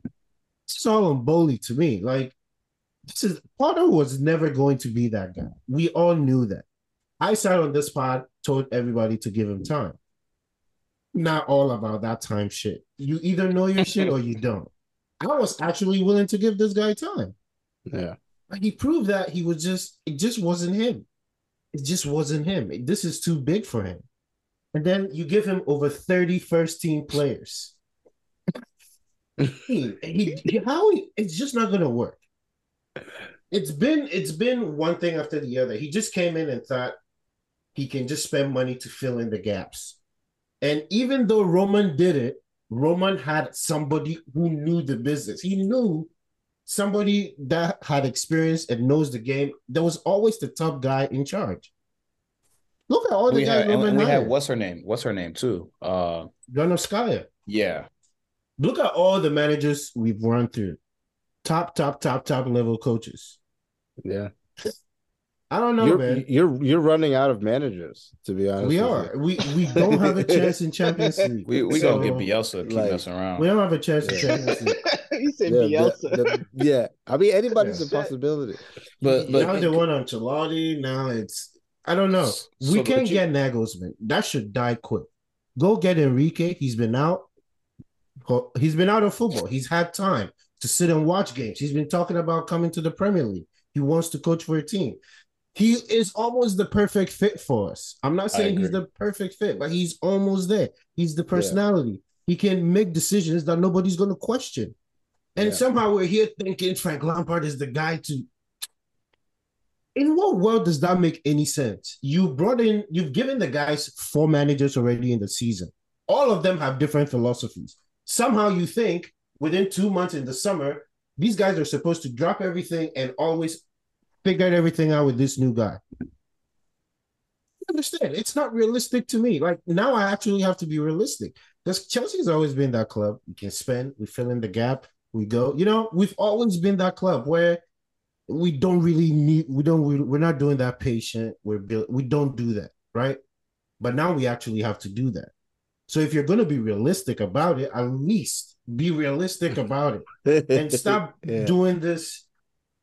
It's all on Boehly to me. Like this is Potter was never going to be that guy. We all knew that. I sat on this pod, told everybody to give him time. Not all about that time shit. You either know your shit or you don't. I was actually willing to give this guy time. Yeah. But he proved that he was just, it just wasn't him. It just wasn't him. This is too big for him. And then you give him over 30 first team players. he, how he, it's just not going to work it's been it's been one thing after the other. He just came in and thought he can just spend money to fill in the gaps. And even though Roman did it, Roman had somebody who knew the business. He knew somebody that had experience and knows the game. There was always the top guy in charge. Look at all the we guys had, Roman and we had what's her name? What's her name too? Uh Granovskaya. Yeah. Look at all the managers we've run through top, top, top, top level coaches. Yeah. I don't know, you're, man. You're you're running out of managers, to be honest. We are. You. We we don't have a chance in Champions League. We we so, gonna get Bielsa keep like, messing around. We don't have a chance in Champions League. he said yeah, Bielsa. The, the, yeah, I mean anybody's yeah. a possibility. But but now they want Ancelotti. Now it's I don't know. So, we can't you, get Nagelsmann. That should die quick. Go get Enrique. He's been out. He's been out of football. He's had time to sit and watch games. He's been talking about coming to the Premier League. He wants to coach for a team. He is almost the perfect fit for us. I'm not saying he's the perfect fit, but he's almost there. He's the personality. Yeah. He can make decisions that nobody's going to question. And yeah. somehow we're here thinking Frank Lampard is the guy to. In what world does that make any sense? You brought in, you've given the guys four managers already in the season. All of them have different philosophies. Somehow you think within two months in the summer, these guys are supposed to drop everything and always figure everything out with this new guy. understand? It's not realistic to me. Like now, I actually have to be realistic because Chelsea's always been that club. We can spend, we fill in the gap, we go. You know, we've always been that club where we don't really need. We don't. We, we're not doing that patient. We're built. We don't do that, right? But now we actually have to do that. So if you're going to be realistic about it, at least be realistic about it and stop yeah. doing this.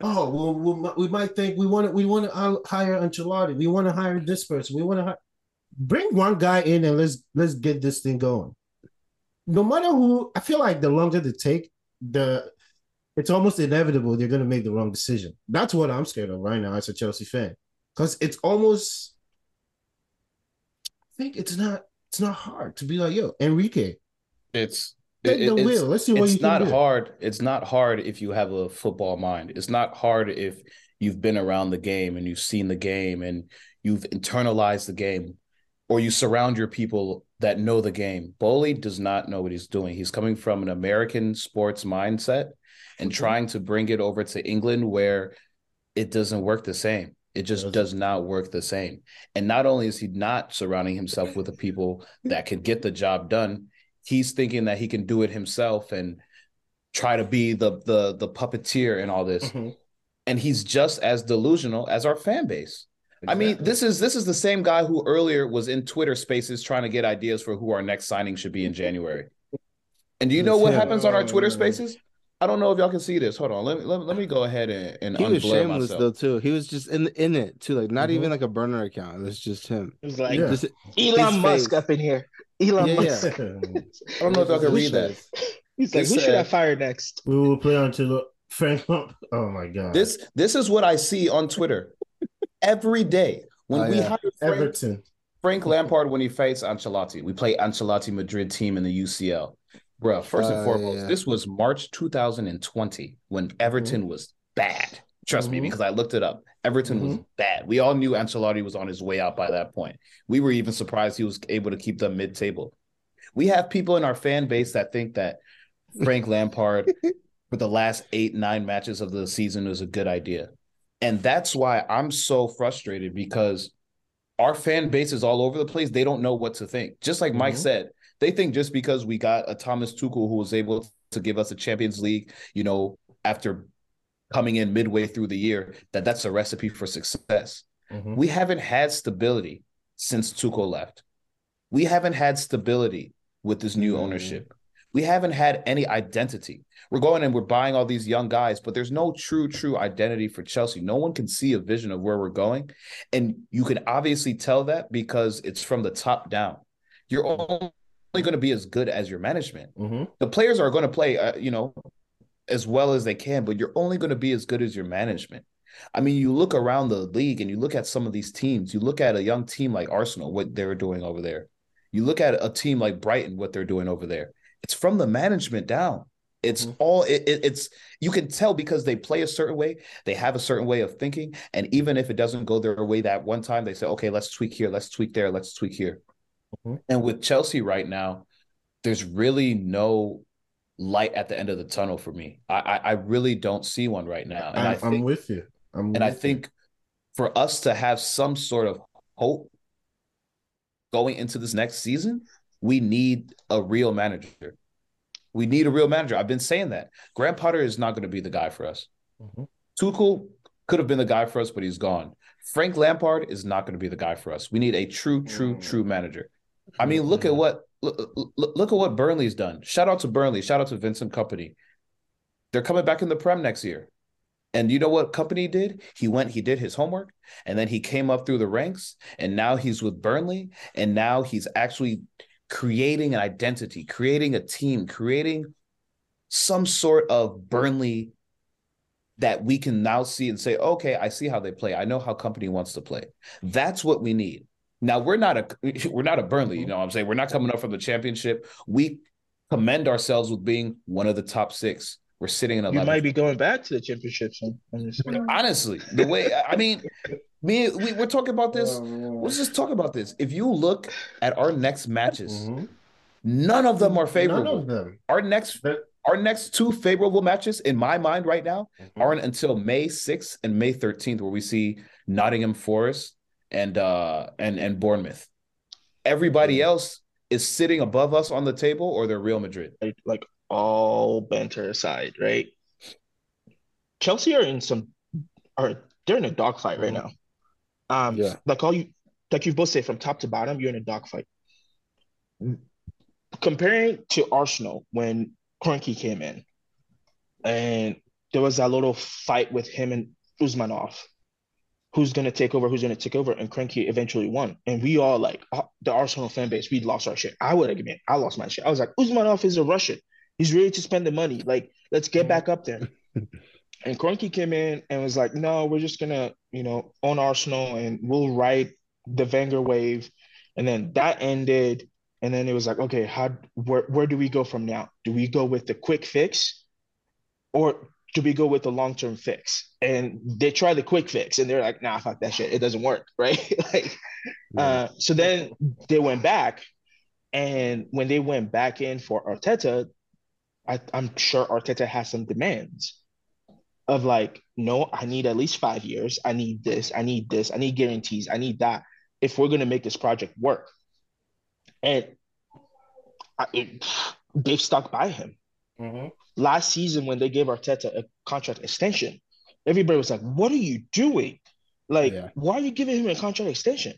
Oh, well, we might think we want to we want to hire Ancelotti. We want to hire this person. We want to hire. Bring one guy in and let's let's get this thing going. No matter who, I feel like the longer they take, the it's almost inevitable they're going to make the wrong decision. That's what I'm scared of right now as a Chelsea fan, because it's almost. I think it's not it's not hard to be like yo Enrique. It's it, the wheel. Let's see what it's not hard. It's not hard if you have a football mind. It's not hard if you've been around the game and you've seen the game and you've internalized the game, or you surround your people that know the game. Boehly does not know what he's doing. He's coming from an American sports mindset and mm-hmm. trying to bring it over to England where it doesn't work the same. It just does not work the same. And not only is he not surrounding himself with the people that can get the job done, he's thinking that he can do it himself and try to be the the the puppeteer and all this. Mm-hmm. And he's just as delusional as our fan base. Exactly. I mean, this is this is the same guy who earlier was in Twitter Spaces trying to get ideas for who our next signing should be in January. And do you know what happens on our Twitter Spaces? I don't know if y'all can see this. Hold on, let me let, let me go ahead and, and he was shameless myself. though too. He was just in in it too, like not mm-hmm. even like a burner account. It was just him. It was like yeah. just, Elon Musk face. up in here. Elon yeah, Musk. Yeah. I don't know if y'all can read that. He's like, who should I fire next? We will play until Frank. Oh my god. This this is what I see on Twitter every day when oh, we yeah. hire Frank, Everton. Frank Lampard when he fights Ancelotti. We play Ancelotti Madrid team in the UCL. Bro, first and uh, foremost, yeah. this was March 2020 when Everton mm-hmm. was bad. Trust mm-hmm. me, because I looked it up. Everton mm-hmm. was bad. We all knew Ancelotti was on his way out by that point. We were even surprised he was able to keep them mid-table. We have people in our fan base that think that Frank Lampard for the last eight, nine matches of the season was a good idea. And that's why I'm so frustrated because our fan base is all over the place. They don't know what to think. Just like Mike mm-hmm. said, they think just because we got a Thomas Tuchel who was able to give us a Champions League, you know, after coming in midway through the year, that that's a recipe for success. Mm-hmm. We haven't had stability since Tuchel left. We haven't had stability with this new mm-hmm. ownership. We haven't had any identity. We're going and we're buying all these young guys, but there's no true, true identity for Chelsea. No one can see a vision of where we're going. And you can obviously tell that because it's from the top down. You're going to be as good as your management. Mm-hmm. The players are going to play, uh, you know, as well as they can, but you're only going to be as good as your management. I mean, you look around the league and you look at some of these teams. You look at a young team like Arsenal, what they're doing over there. You look at a team like Brighton, what they're doing over there. It's from the management down. It's mm-hmm. all it, it, it's you can tell because they play a certain way, they have a certain way of thinking, and even if it doesn't go their way that one time, they say, "Okay, let's tweak here, let's tweak there, let's tweak here." Mm-hmm. And with Chelsea right now, there's really no light at the end of the tunnel for me. I I, I really don't see one right now. And I, am with you. I'm and I think for us to have some sort of hope going into this next season, we need a real manager. We need a real manager. I've been saying that. Graham Potter is not going to be the guy for us. Mm-hmm. Tuchel, could have been the guy for us, but he's gone. Frank Lampard is not going to be the guy for us. We need a true, true, mm. true manager. I mean, look at what look, look at what Burnley's done. Shout out to Burnley. Shout out to Vincent Kompany. They're coming back in the Prem next year. And you know what Kompany did? He went, he did his homework, and then he came up through the ranks, and now he's with Burnley, and now he's actually creating an identity, creating a team, creating some sort of Burnley that we can now see and say, okay, I see how they play. I know how Kompany wants to play. That's what we need. Now we're not a we're not a Burnley, you know what I'm saying? We're not coming up from the championship. We commend ourselves with being one of the top six. We're sitting in a. You might be going back to the championship soon. Honestly, the way I mean, me we, we're talking about this. Oh, let's just talk about this. If you look at our next matches, mm-hmm. none of them are favorable. None of them. Our next our next two favorable matches in my mind right now mm-hmm. aren't until May 6th and May 13th, where we see Nottingham Forest and uh and and Bournemouth. Everybody else is sitting above us on the table, or they're Real Madrid. Like, like all banter aside, right? Chelsea are in some are they're in a dogfight right now. Um, yeah. like all you like you both said from top to bottom, you're in a dogfight. Comparing to Arsenal when Kroenke came in, and there was that little fight with him and Usmanov who's going to take over, who's going to take over. And Kroenke eventually won. And we all like uh, the Arsenal fan base, we lost our shit. I would have given I lost my shit. I was like, Usmanov is a Russian. He's ready to spend the money. Like, let's get back up there. and Kroenke came in and was like, no, we're just going to, you know, own Arsenal and we'll ride the Wenger wave. And then that ended. And then it was like, okay, how where where do we go from now? Do we go with the quick fix? Or do we go with the long term fix? And they try the quick fix, and they're like, "Nah, fuck that shit. It doesn't work." Right? like, yeah. uh, so then they went back, and when they went back in for Arteta, I, I'm sure Arteta has some demands of like, no, I need at least five years. I need this. I need this. I need guarantees. I need that. If we're gonna make this project work, and I, it, they've stuck by him. Mm-hmm last season when they gave Arteta a contract extension, everybody was like, "What are you doing? Like, yeah. why are you giving him a contract extension?"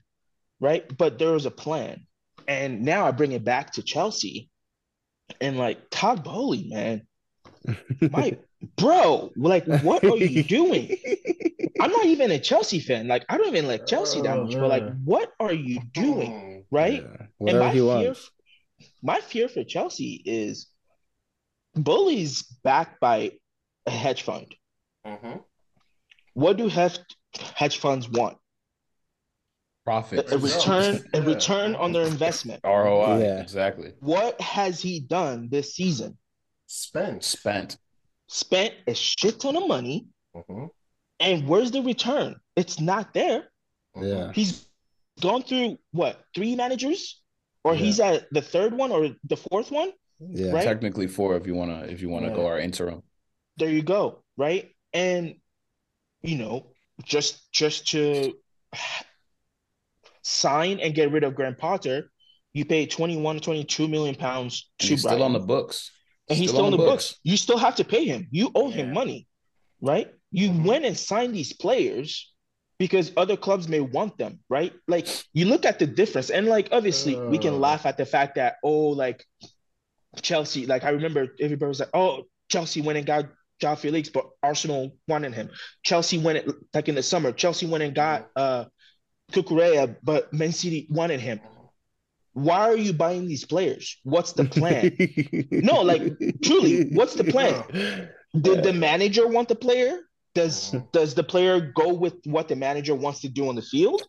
Right? But there was a plan, and now I bring it back to Chelsea, and like Todd Boehly, man, my bro, like, what are you doing? I'm not even a Chelsea fan. Like, I don't even like Chelsea that much. But like, what are you doing? Right? Yeah. and my fear, my fear for Chelsea is Boehly's backed by a hedge fund. Mm-hmm. What do hedge hedge funds want? Profit. A, a return, a return on their investment. ROI. Yeah. Exactly. What has he done this season? Spent. Spent. Spent a shit ton of money. Mm-hmm. And where's the return? It's not there. Yeah. He's gone through what, three managers? Or yeah. he's at the third one or the fourth one? Yeah, right? technically four if you wanna if you wanna yeah. go our interim. There you go, right? And you know, just just to sign and get rid of Graham Potter, you pay 21, 22 million pounds to he's still on the books. And he's still, still on, the books. books. You still have to pay him. You owe him money, right? You mm-hmm. went and signed these players because other clubs may want them, right? Like you look at the difference, and like obviously uh... we can uh. laugh at the fact that oh, like Chelsea, like I remember everybody was like, oh, Chelsea went and got João Felix, but Arsenal wanted him. Chelsea went like in the summer. Chelsea went and got uh Cucurella, but Man City wanted him. Why are you buying these players? What's the plan? no, like truly, what's the plan? Did the manager want the player? Does does the player go with what the manager wants to do on the field?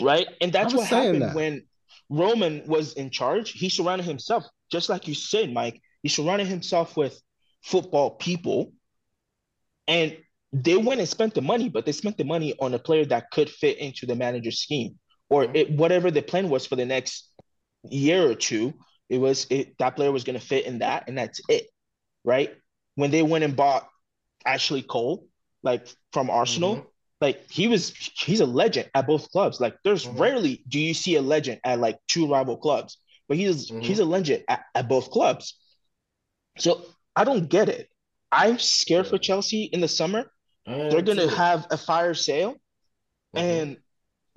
Right, and that's what happened that. when Roman was in charge. He surrounded himself just like you said, Mike, he surrounded himself with football people. And they went and spent the money, but they spent the money on a player that could fit into the manager's scheme or mm-hmm. it, whatever the plan was for the next year or two. It was it, that player was going to fit in that, and that's it, right? When they went and bought Ashley Cole, like from Arsenal, mm-hmm. like he was he's a legend at both clubs. Like there's mm-hmm. rarely do you see a legend at like two rival clubs but he's mm-hmm. he's a legend at, at, both clubs. So I don't get it. I'm scared for Chelsea in the summer they're gonna have a fire sale, mm-hmm. and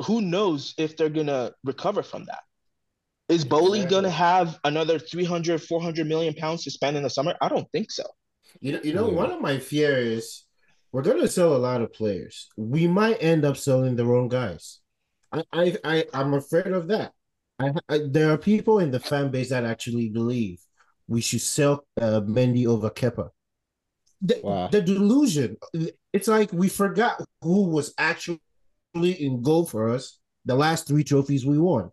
who knows if they're gonna recover from that. Is Boehly exactly. gonna have another 300, 400 million pounds to spend in the summer? I don't think so. You know, you know, one of my fears we're gonna sell a lot of players. We might end up selling the wrong guys. I, I, I I'm afraid of that. I, I, there are people in the fan base that actually believe we should sell uh, Mendy over Kepa. The, wow. the delusion. It's like we forgot who was actually in goal for us the last three trophies we won.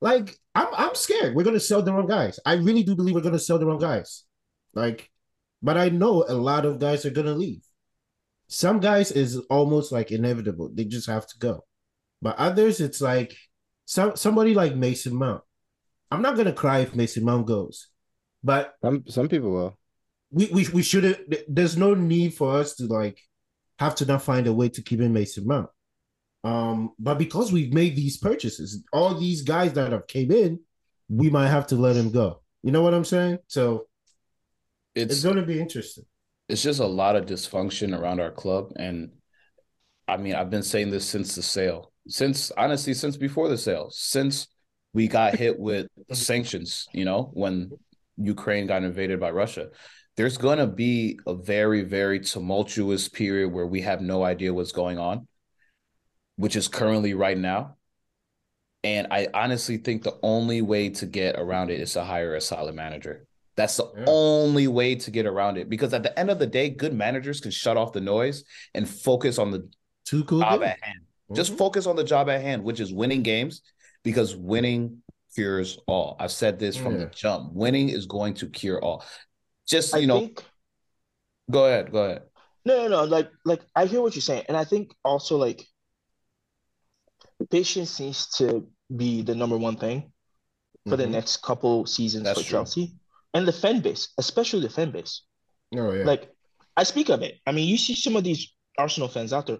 Like I'm, I'm scared. We're gonna sell the wrong guys. I really do believe we're gonna sell the wrong guys. Like, but I know a lot of guys are gonna leave. Some guys is almost like inevitable. They just have to go. But others, it's like some somebody like Mason Mount. I'm not gonna cry if Mason Mount goes, but some some people will. We we we shouldn't. There's no need for us to like have to not find a way to keep in Mason Mount. Um, but because we've made these purchases, all these guys that have came in, we might have to let him go. You know what I'm saying? So it's, it's going to be interesting. It's just a lot of dysfunction around our club, and I mean, I've been saying this since the sale, since honestly, since before the sale, since we got hit with mm-hmm. sanctions. You know, when Ukraine got invaded by Russia, there's going to be a very, very tumultuous period where we have no idea what's going on which is currently right now. And I honestly think the only way to get around it is to hire a solid manager. That's the yeah. only way to get around it because at the end of the day, good managers can shut off the noise and focus on the cool job at hand. Mm-hmm. Just focus on the job at hand, which is winning games because winning cures all. I've said this from yeah. the jump. Winning is going to cure all. Just, you I know, think... go ahead, go ahead. No, no, no. Like, like I hear what you're saying. And I think also like patience needs to be the number one thing for mm-hmm. the next couple seasons That's for true. Chelsea and the fan base, especially the fan base. Oh yeah. Like I speak of it. I mean, you see some of these Arsenal fans out there.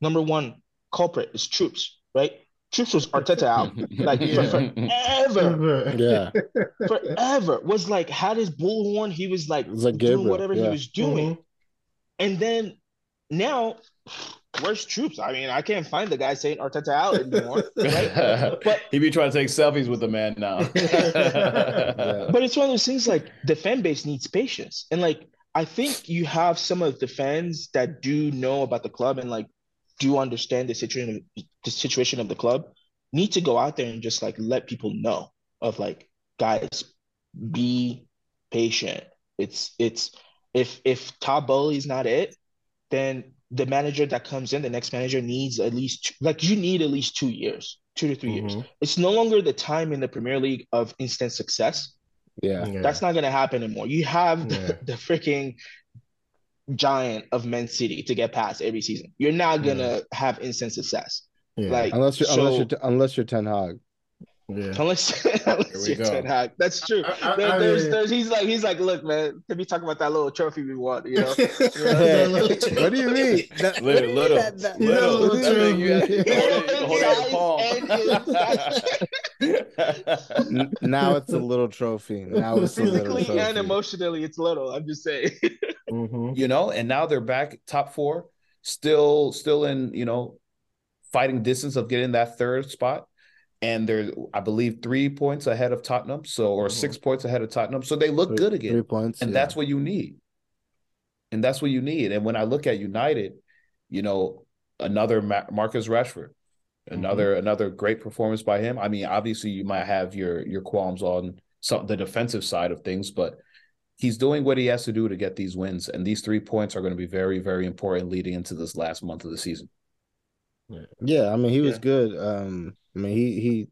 Number one culprit is Troopz, right? Troopz was Arteta out like yeah. for, forever. Yeah, forever was like had his bullhorn. He was like, was like doing whatever yeah. he was doing, mm-hmm. and then now where's Troops? I mean, I can't find the guy saying Arteta out anymore. Right? but he be trying to take selfies with the man now. yeah. But it's one of those things like the fan base needs patience, and like I think you have some of the fans that do know about the club and like do you understand the situation the situation of the club need to go out there and just like let people know of like guys be patient. It's it's if if Todd Boehly's not it, then the manager that comes in, the next manager needs at least like you need at least two years, two to 3 mm-hmm. years. It's no longer the time in the Premier League of instant success. Yeah, yeah. that's not gonna happen anymore. You have the, yeah. the freaking giant of Man City to get past every season. You're not gonna yeah. have instant success. Yeah. Like unless you're so, unless you're unless you're Ten Hag. Yeah. Unless, unless you're Ten Hag. That's true. I, I, there, there's, there's, he's like, he's like, look, man, to be talking about that little trophy we won, you know? what do you mean? That, little, little, that, that, little, little, little you, you now it's a little trophy. Now it's physically and emotionally, it's little. I'm just saying. Mm-hmm. You know, and now they're back top four, still, still in, you know, fighting distance of getting that third spot and they're I believe three points ahead of Tottenham, so or mm-hmm. six points ahead of Tottenham. So they look three, good again. Three points, and yeah. that's what you need. And that's what you need. And when I look at United, you know, another Marcus Rashford, another mm-hmm. another great performance by him. I mean, obviously you might have your your qualms on some the defensive side of things, but he's doing what he has to do to get these wins. And these three points are going to be very, very important leading into this last month of the season. Yeah, I mean he was yeah. good. Um I mean, he he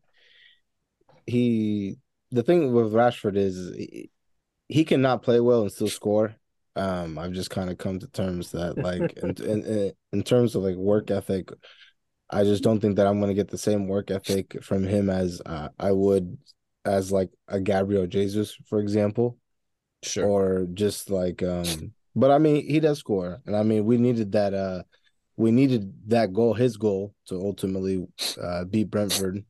he. The thing with Rashford is he, he cannot play well and still score. Um, I've just kind of come to terms that like in, in in terms of like work ethic, I just don't think that I'm going to get the same work ethic from him as uh, I would as like a Gabriel Jesus, for example. Sure. Or just like um but I mean he does score. And I mean we needed that uh we needed that goal, his goal, to ultimately uh, beat Brentford.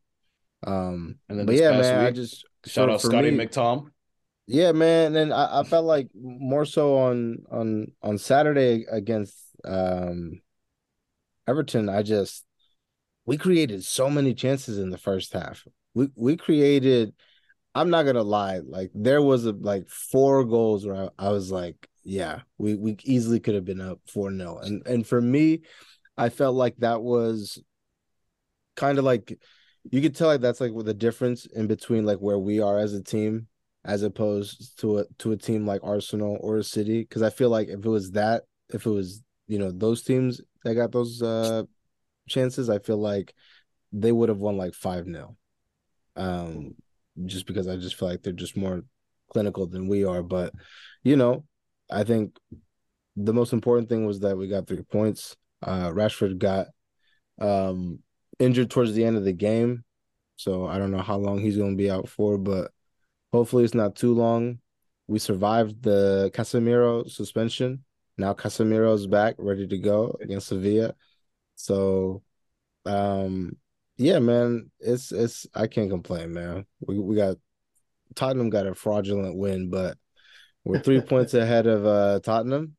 Um, and then but yeah, man, week, I just shout out Scotty me, McTom. Yeah, man, and I, I felt like more so on on on Saturday against um, Everton, I just we created so many chances in the first half. We we created. I'm not gonna lie, like there was a, like four goals where I, I was like, yeah, we we easily could have been up four 0 and and for me, I felt like that was kind of like you could tell like that's like the difference in between like where we are as a team as opposed to a to a team like Arsenal or a City because I feel like if it was that if it was you know those teams that got those uh chances I feel like they would have won like 5 0 um just because I just feel like they're just more clinical than we are but you know I think the most important thing was that we got 3 points uh Rashford got um injured towards the end of the game. So I don't know how long he's going to be out for, but hopefully it's not too long. We survived the Casemiro suspension. Now Casemiro's back, ready to go against Sevilla. So, um, yeah, man, it's it's I can't complain, man. We we got Tottenham got a fraudulent win, but we're three points ahead of uh Tottenham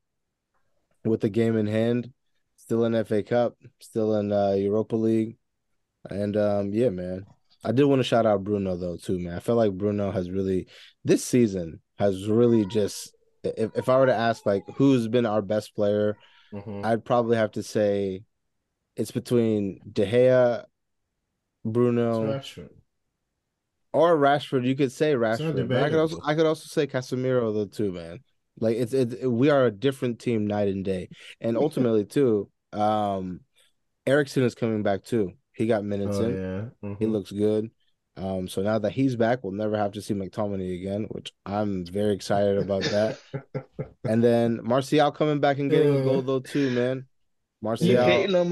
with the game in hand. Still in FA Cup, still in uh, Europa League. And um, yeah, man. I did want to shout out Bruno though too, man. I feel like Bruno has really this season has really just if, if I were to ask like who's been our best player, mm-hmm. I'd probably have to say it's between De Gea, Bruno, Rashford. Or Rashford. You could say Rashford. But I could also I could also say Casemiro though too, man. Like it's it's we are a different team night and day, and ultimately too, um, Eriksen is coming back too. He got minutes oh, in. Yeah. Mm-hmm. He looks good. Um, so now that he's back, we'll never have to see McTominay again, which I'm very excited about that. and then Martial coming back and getting a goal though too, man. Martial you hating on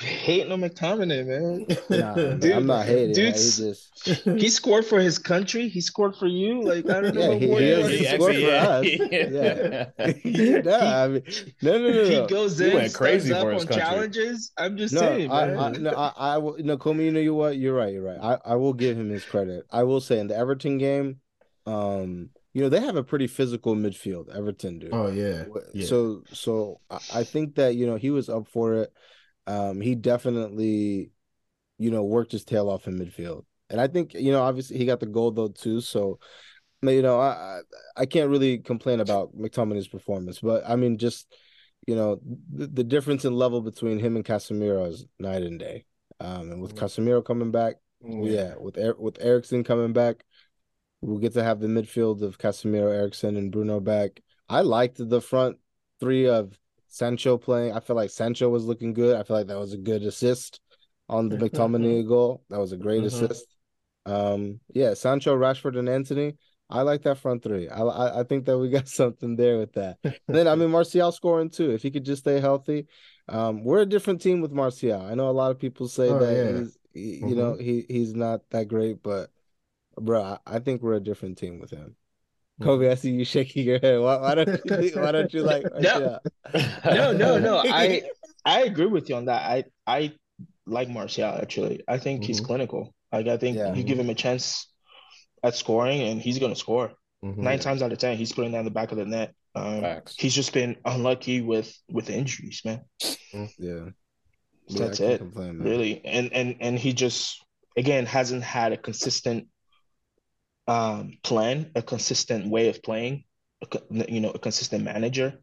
hating on McTominay, man. Nah, dude, I'm not hating. Dude, he, just... he scored for his country. He scored for you. Like I don't know. Yeah, he, he, he scored for us. Yeah, yeah. I mean, no, no, no, no. He goes in, he went crazy for his country. challenges. I'm just no, saying, I, man. I, no, I, I will. No, Comey, you know you what? You're right. You're right. I, I will give him his credit. I will say in the Everton game, um, you know they have a pretty physical midfield. Everton do. Oh yeah. yeah. So so I think that you know he was up for it. Um, he definitely, you know, worked his tail off in midfield, and I think you know, obviously he got the goal though too. So, you know, I I can't really complain about McTominay's performance, but I mean, just you know, the, the difference in level between him and Casemiro is night and day. Um, and with mm-hmm. Casemiro coming back, yeah, yeah with er- with Eriksen coming back, we'll get to have the midfield of Casemiro, Eriksen, and Bruno back. I liked the front three of Sancho playing. I feel like Sancho was looking good. I feel like that was a good assist on the McTominay goal. That was a great mm-hmm. assist. Um, yeah, Sancho, Rashford, and Antony. I like that front three. I, I, I think that we got something there with that. then I mean Martial scoring too. If he could just stay healthy, um, we're a different team with Martial. I know a lot of people say oh, that yeah. he's he, mm-hmm. you know he he's not that great, but bro, I, I think we're a different team with him. Kobe, I see you shaking your head. Why, why don't you? Why don't you like? no, no, no, no. I I agree with you on that. I I like Martial actually. I think mm-hmm. he's clinical. Like I think yeah. you give him a chance at scoring, and he's gonna score. Mm-hmm. Nine times out of ten, he's putting down the back of the net. Um, he's just been unlucky with with injuries, man. Mm-hmm. Yeah, that's it. Complain, really, and and and he just again hasn't had a consistent um, plan, a consistent way of playing, a, you know, a consistent manager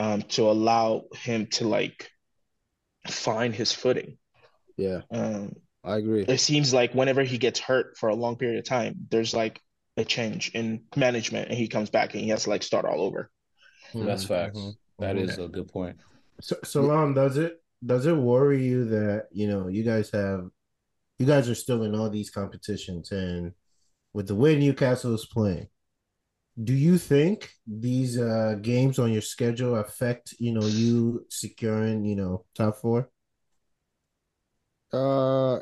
um, to allow him to like find his footing. Yeah. Um, I agree. It seems like whenever he gets hurt for a long period of time, there's like a change in management and he comes back and he has to like start all over. That's facts. Mm-hmm. That is a good point. So, Salam, does it does it worry you that you know you guys have you guys are still in all these competitions and with the way Newcastle is playing, do you think these uh, games on your schedule affect you know you securing you know top four? Uh,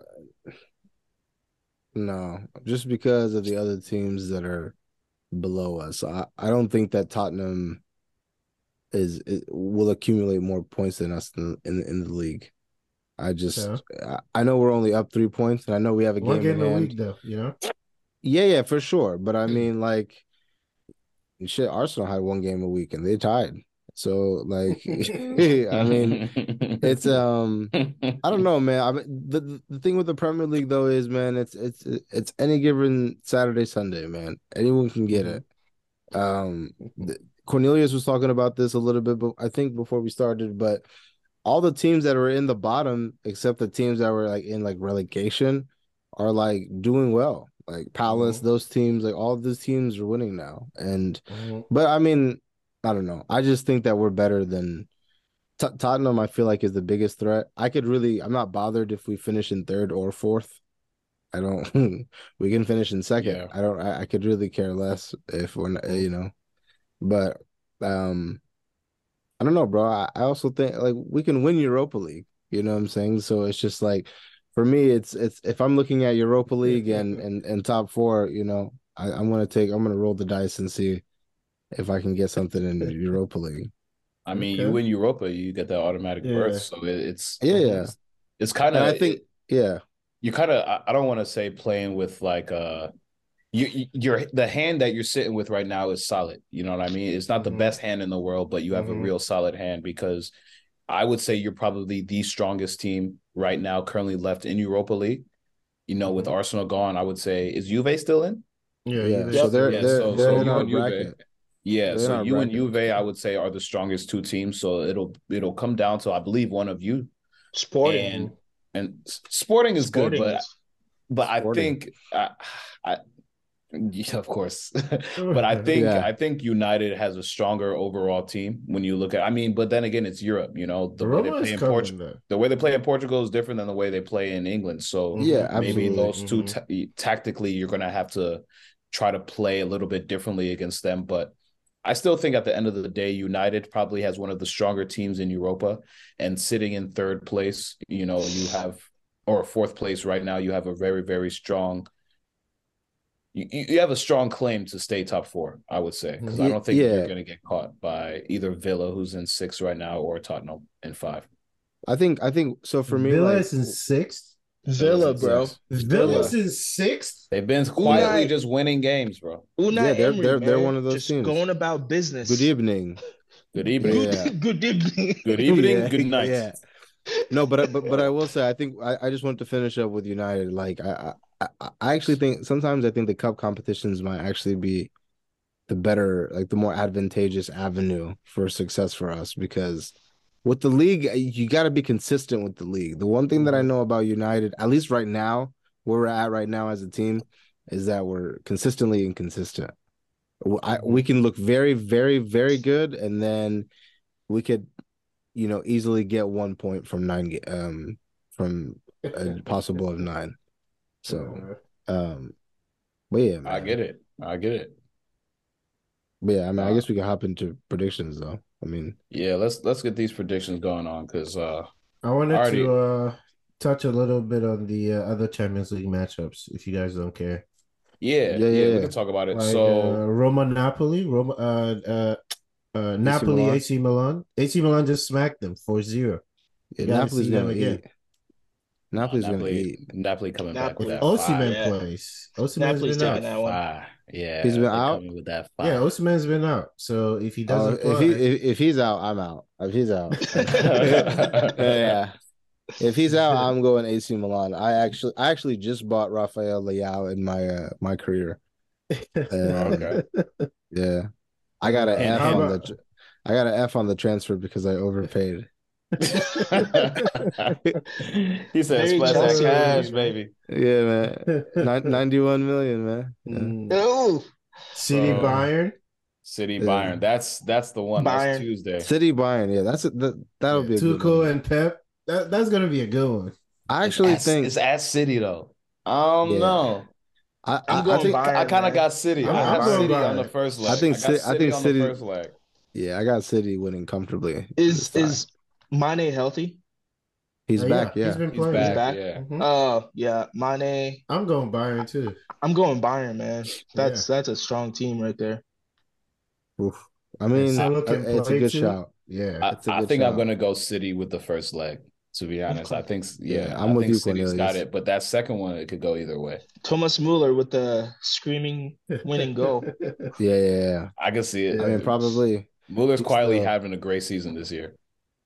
no, just because of the other teams that are below us. I, I don't think that Tottenham is, is will accumulate more points than us in in, in the league. I just yeah. I, I know we're only up three points, and I know we have a One game, game in hand. Week, though, you know. Yeah, yeah, for sure. But I mean, like, shit, Arsenal had one game a week and they tied. So like, I mean, it's um, I don't know, man. I mean, the the thing with the Premier League though is, man, it's it's it's any given Saturday, Sunday, man. Anyone can get it. Um, Cornelius was talking about this a little bit, but I think before we started, but all the teams that are in the bottom, except the teams that were like in like relegation, are like doing well. Like Palace, mm-hmm. those teams, like all these teams are winning now. And mm-hmm. but I mean, I don't know. I just think that we're better than T- Tottenham. I feel like is the biggest threat. I could really. I'm not bothered if we finish in third or fourth. I don't. we can finish in second. Yeah. I don't. I, I, could really care less if we're not, you know. But um, I don't know, bro. I, I also think like we can win Europa League. You know what I'm saying? So it's just like for me, it's it's if I'm looking at Europa League and and, and top four, you know, I, I'm gonna take I'm gonna roll the dice and see if I can get something in the Europa League. I mean, okay. you win Europa, you get that automatic yeah. berth. So it, it's yeah, yeah. It's, it's kind of. I think it, yeah. You kind of. I don't want to say playing with like uh, you you're the hand that you're sitting with right now is solid. You know what I mean? It's not the mm-hmm. best hand in the world, but you have mm-hmm. a real solid hand because I would say you're probably the strongest team right now currently left in Europa League. You know, with mm-hmm. Arsenal gone, I would say is Juve still in? Yeah, yeah. So they're, yeah, they're, so, they're so you and Juve, yeah, they're so you bracket. and Juve, I would say, are the strongest two teams. So it'll it'll come down to I believe one of you, Sporting, and, and Sporting is Sporting good, but is... but I think I, I yeah, of course. but I think yeah. I think United has a stronger overall team when you look at I mean, but then again, it's Europe, you know, the way they play in Portugal the way they play in Portugal is different than the way they play in England. So yeah, maybe those 2 mm-hmm. t- tactically you're gonna have to try to play a little bit differently against them. But I still think at the end of the day, United probably has one of the stronger teams in Europa and sitting in third place, you know, you have or fourth place right now, you have a very, very strong you, you have a strong claim to stay top four, I would say, because I don't think yeah. you're going to get caught by either Villa, who's in six right now, or Tottenham in five. I think I think so. For me, Villa like, is in sixth. Villa, bro. Villa's in sixth. They've been quietly Unai, just winning games, bro. Unai yeah, they're Emery, they're, they're one of those just teams. Going about business. Good evening. Good evening. Good, yeah. good evening. Good evening. Yeah, good night. Yeah. No, but but but I will say I think I, I just want to finish up with United. Like I I, I actually think sometimes I think the cup competitions might actually be the better, like the more advantageous avenue for success for us because with the league, you got to be consistent with the league. The one thing that I mm-hmm. know about United, at least right now, where we're at right now as a team, is that we're consistently inconsistent. I, we can look very, very, very good, and then we could, you know, easily get one point from nine, um, from a possible of nine. So, um, but yeah, man. I get it. I get it. But yeah, I mean, uh, I guess we can hop into predictions though. I mean, yeah, let's let's get these predictions going on because uh, I wanted already... to uh touch a little bit on the uh, other Champions League matchups, if you guys don't care. Yeah, yeah, yeah, yeah. we can talk about it. Like, so uh, Roma Napoli, Roma, uh, uh, uh, Napoli, AC Milan. AC Milan just smacked them 4-0. Yeah, Napoli's gonna again. Napoli's Napoli, gonna eat. Napoli coming Napoli. back with that. Osimhen yeah. plays. Osimhen's been out. That one. Yeah, he's been out with that. Fire. Yeah, Osimhen's been out. So if he doesn't, oh, if he if, if, he's out, I'm out. If he's out, yeah. If he's out, I'm going AC Milan. I actually I actually just bought Rafael Leao in my uh, my career. okay. Yeah, I got an F on the I got an F on the transfer because I overpaid. He said, "Splash that cash, baby." Yeah, man. 91 million, man. Yeah. Mm. City uh, Bayern. City yeah. Bayern. That's that's the one. Bayern. That's Tuesday. City Bayern. Yeah, that's a, that. That'll be a Tuchel and Pep. That, that's gonna be a good one. I actually it's think it's at City though. I don't yeah. know. I, I, I think Bayern, I kind of got City. I'm, I got City Bayern. on the first leg. I think I, I think City. first leg. Yeah, I got City winning comfortably. Is is Mane healthy? He's oh, back. Yeah, he's been playing. He's back. back. Yeah. Mm-hmm. Oh yeah, Mane. I'm going Bayern too. I'm going Bayern, man. That's yeah. that's a strong team right there. Oof. I mean, it's, it's a good too. shout. Yeah, I, I think shout. I'm gonna go City with the first leg. To be honest, I think yeah, yeah I'm I with you. City's Cornelius. got it, but that second one it could go either way. Thomas Muller with the screaming winning goal. yeah, yeah, yeah. I can see it. I mean, probably Mueller's quietly still... having a great season this year.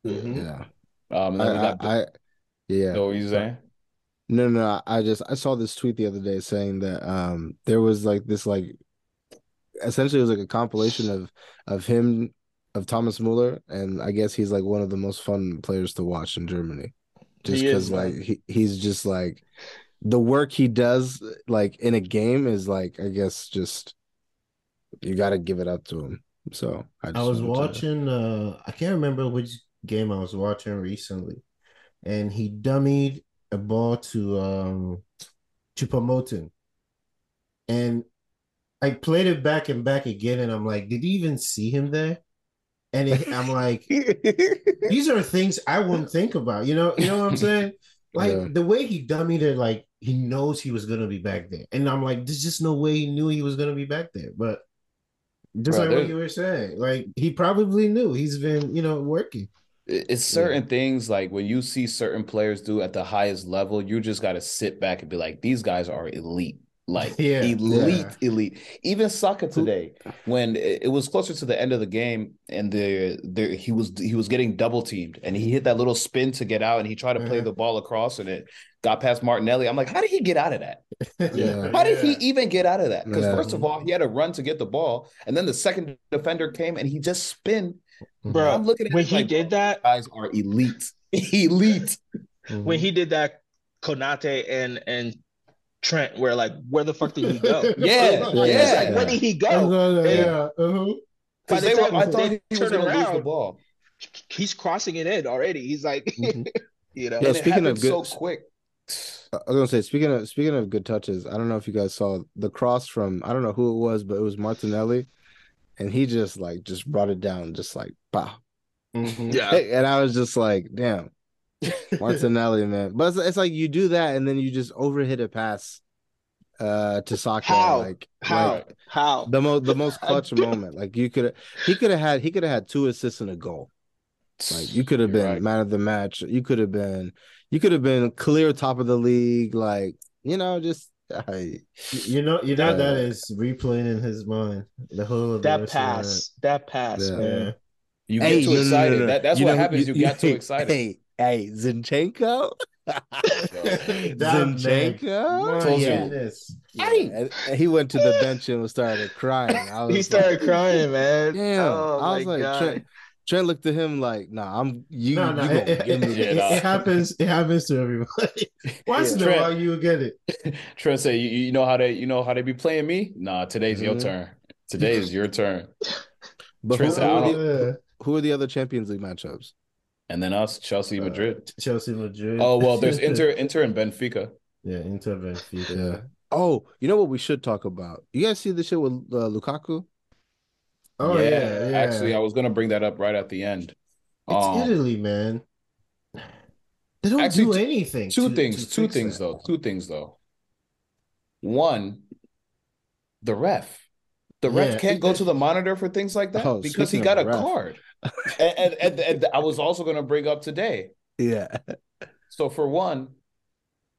Mm-hmm. Yeah. Um, I, got, I, I, yeah. So what you saying? No, no, I just I saw this tweet the other day saying that um there was like this like essentially it was like a compilation of of him of Thomas Muller and I guess he's like one of the most fun players to watch in Germany. Just because like he, he's just like the work he does like in a game is like I guess just you got to give it up to him. So I, I was watching. To... uh I can't remember which game I was watching recently, and he dummied a ball to um Choupo-Moting, and I played it back and back again, and I'm like, did he even see him there? And it, I'm like, these are things I wouldn't think about. You know, you know what I'm saying? Like yeah. the way he dummied it, like he knows he was gonna be back there, and I'm like, there's just no way he knew he was gonna be back there. But just like what you were saying, like he probably knew. He's been, you know, working. It's certain yeah. things like when you see certain players do at the highest level, you just got to sit back and be like, these guys are elite like yeah, elite, yeah. elite. Even Saka today, when it was closer to the end of the game, and the, the he was he was getting double teamed, and he hit that little spin to get out, and he tried to play uh-huh. the ball across, and it got past Martinelli. I'm like, how did he get out of that? Yeah. How did he even get out of that? Because first of all, he had to run to get the ball, and then the second defender came, and he just spin. Bro, I'm looking at when he like, did that. Guys are elite, elite. When he did that, Konate and and Trent, where like, where the fuck did he go? yeah, yeah. Like, where did he go? yeah. Uh-huh. By the time I thought he was going to lose the ball. He's crossing it in already. He's like, mm-hmm. you know. Yeah, speaking of good, so quick. I was gonna say, speaking of speaking of good touches, I don't know if you guys saw the cross from I don't know who it was, but it was Martinelli, and he just like just brought it down, just like pow. Mm-hmm. Yeah, and I was just like, damn, Martinelli, man. But it's, it's, like you do that and then you just overhit a pass uh to Saka How? Like how? Like, how? The most the most clutch moment. Like you could he could have had he could have had two assists and a goal. Like you could have been right. man of the match. You could have been you could have been clear top of the league. Like you know, just I, you know, you know uh, that is replaying in his mind the whole that pass, that pass, yeah. man. You get hey, too excited. No, no, no, that, that's you what know, happens. You, you get too excited. Hey, Hey, Zinchenko. Zinchenko. Yeah. Hey. he went to the bench and started crying. he started like, crying, man. Damn. Oh, I was like, Trent, Trent, looked at him like, "Nah, I'm you. No, no, you it, it, it, it, happens. It happens to everybody. Once in a while, you get it. Trent said, you, "You know how they, you know how they be playing me? Nah, today's mm-hmm. your turn. Today is your turn." But Trent who, said, who, are the, who are the other Champions League matchups? and then us, Chelsea, uh, Madrid. Uh, Chelsea, Madrid. Oh well, there's Inter, Inter, and Benfica. Yeah, Inter, Benfica. Yeah. Oh, you know what we should talk about? You guys see the shit with uh, Lukaku? Oh yeah, yeah, yeah, Actually, I was gonna bring that up right at the end. It's um, Italy, man. They don't actually, do anything. Two to, things. To two things that. though. Two things though. One, the ref. The ref yeah, can't go to the monitor for things like that oh, because he got a ref. card and, and, and, I was also going to bring up today. Yeah. So for one,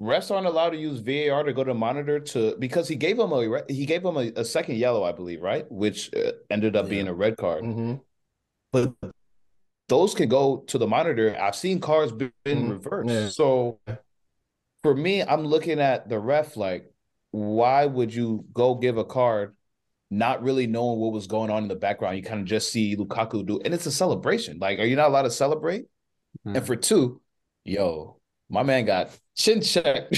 refs aren't allowed to use VAR to go to monitor to because he gave him a he gave him a, a second yellow, I believe, right, which uh, ended up yeah. being a red card. Mm-hmm. But those can go to the monitor. I've seen cars been mm-hmm. reversed. Yeah. So for me, I'm looking at the ref like, why would you go give a card not really knowing what was going on in the background. You kind of just see Lukaku do, and it's a celebration. Like, are you not allowed to celebrate? Mm. And for two, yo, my man got chin checked.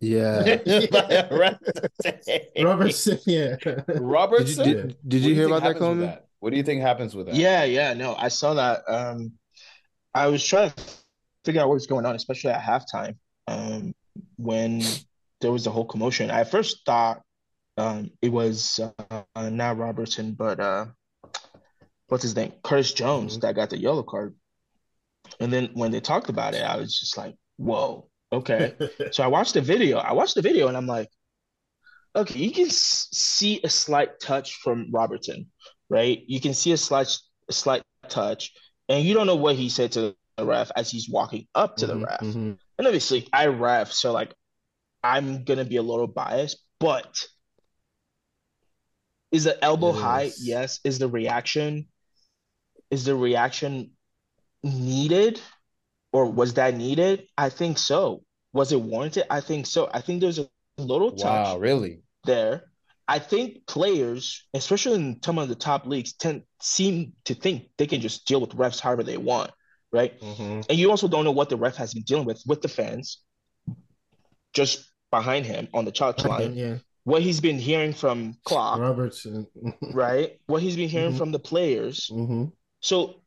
yeah, Robertson. Yeah, Robertson. Did you, did, did you hear about that, Coleman? What do you think happens with that? Yeah, yeah, no, I saw that. Um, I was trying to figure out what was going on, especially at halftime, um, when there was the whole commotion. I first thought um, it was uh, not Robertson, but uh, what's his name? Curtis Jones mm-hmm. that got the yellow card. And then when they talked about it, I was just like, whoa, okay. so I watched the video. I watched the video and I'm like, okay, you can s- see a slight touch from Robertson, right? You can see a slight, a slight touch, and you don't know what he said to the ref as he's walking up to mm-hmm, the ref. Mm-hmm. And obviously, I ref, so like, I'm gonna be a little biased, but is the elbow high? Yes. Is the reaction is the reaction needed or was that needed? I think so. Was it warranted? I think so. I think there's a little touch. Wow, really? There. I think players, especially in some of the top leagues, tend seem to think they can just deal with refs however they want, right? Mm-hmm. And you also don't know what the ref has been dealing with with the fans, just behind him on the touch line. yeah. What he's been hearing from Klopp, Robertson, right? What he's been hearing mm-hmm. from the players. Mm-hmm. So,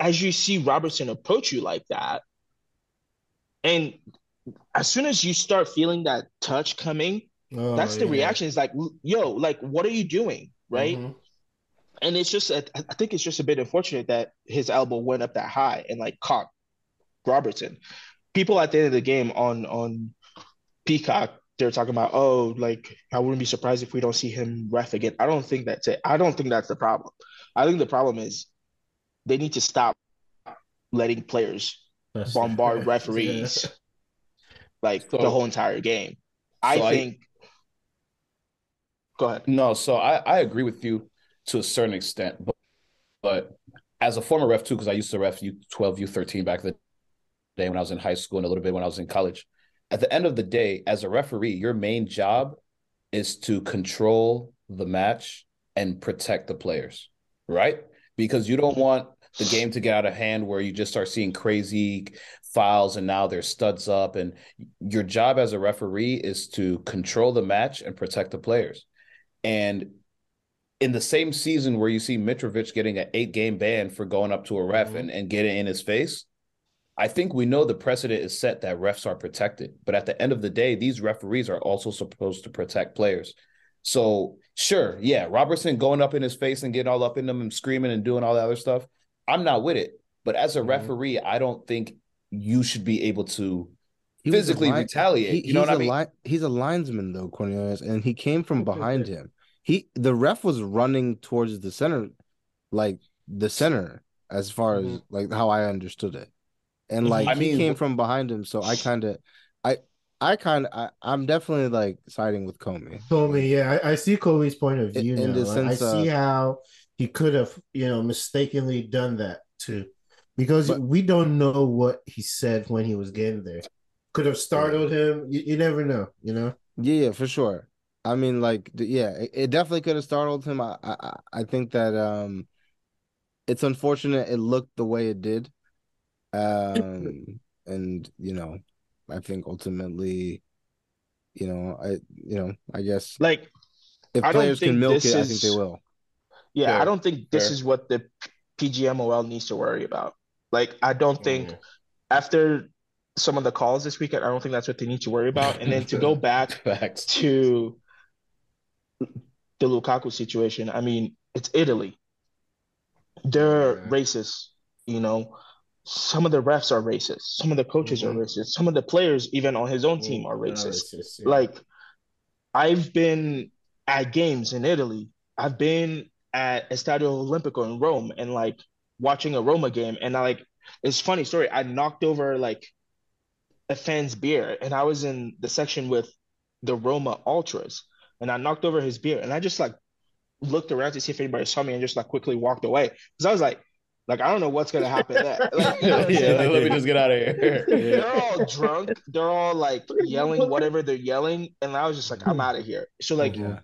as you see Robertson approach you like that, and as soon as you start feeling that touch coming, oh, that's the yeah. reaction. It's like, yo, like, what are you doing, right? Mm-hmm. And it's just, I think it's just a bit unfortunate that his elbow went up that high and like caught Robertson. People at the end of the game on on Peacock, they're talking about, oh, like I wouldn't be surprised if we don't see him ref again. I don't think that's it. I don't think that's the problem. I think the problem is they need to stop letting players that's bombard referees like so, the whole entire game. I so think. I, go ahead. No, so I, I agree with you to a certain extent, but but as a former ref too, because I used to ref U twelve, U thirteen back in the day when I was in high school and a little bit when I was in college at the end of the day, as a referee, your main job is to control the match and protect the players, right? Because you don't want the game to get out of hand where you just start seeing crazy fouls and now there's studs up. And your job as a referee is to control the match and protect the players. And in the same season where you see Mitrovic getting an eight game ban for going up to a ref mm-hmm. and, and getting in his face, I think we know the precedent is set that refs are protected, but at the end of the day, these referees are also supposed to protect players. So, sure, yeah, Robertson going up in his face and getting all up in them and screaming and doing all the other stuff, I'm not with it. But as a mm-hmm. referee, I don't think you should be able to he physically line, retaliate. He, you know what I mean? Li- he's a linesman though, Cornelius, and he came from behind him. He the ref was running towards the center, like the center, as far mm-hmm. as like how I understood it and like I he came from behind him. So I kind of, I, kind of, I'm definitely like siding with Comey. Comey, yeah, I, I see Comey's point of view in, now. In sense, I see how he could have, you know, mistakenly done that too, because but, we don't know what he said when he was getting there. Could have startled yeah. him. You, you never know, you know. Yeah, yeah, for sure. I mean, like, yeah, it, it definitely could have startled him. I, I, I think that um, it's unfortunate it looked the way it did um, and you know, I think ultimately, you know, I you know, I guess like if I players can milk it, is... I think they will. Yeah, Fair. I don't think this Fair. is what the PGMOL needs to worry about. Like, I don't think mm. after some of the calls this weekend, I don't think that's what they need to worry about. And then to go back to the Lukaku situation, I mean, it's Italy. They're yeah. racist, you know some of the refs are racist. Some of the coaches mm-hmm. are racist. Some of the players, even on his own team, are racist. yeah. Like, I've been at games in Italy. I've been at Estadio Olimpico in Rome and like watching a Roma game. And I like, it's funny story. I knocked over like a fan's beer and I was in the section with the Roma Ultras and I knocked over his beer and I just like looked around to see if anybody saw me and just like quickly walked away. Cause I was like, like I don't know what's gonna happen next. Like, you know yeah, like, let me just get out of here. They're all drunk. They're all like yelling whatever they're yelling, and I was just like, I'm out of here. So like, yeah.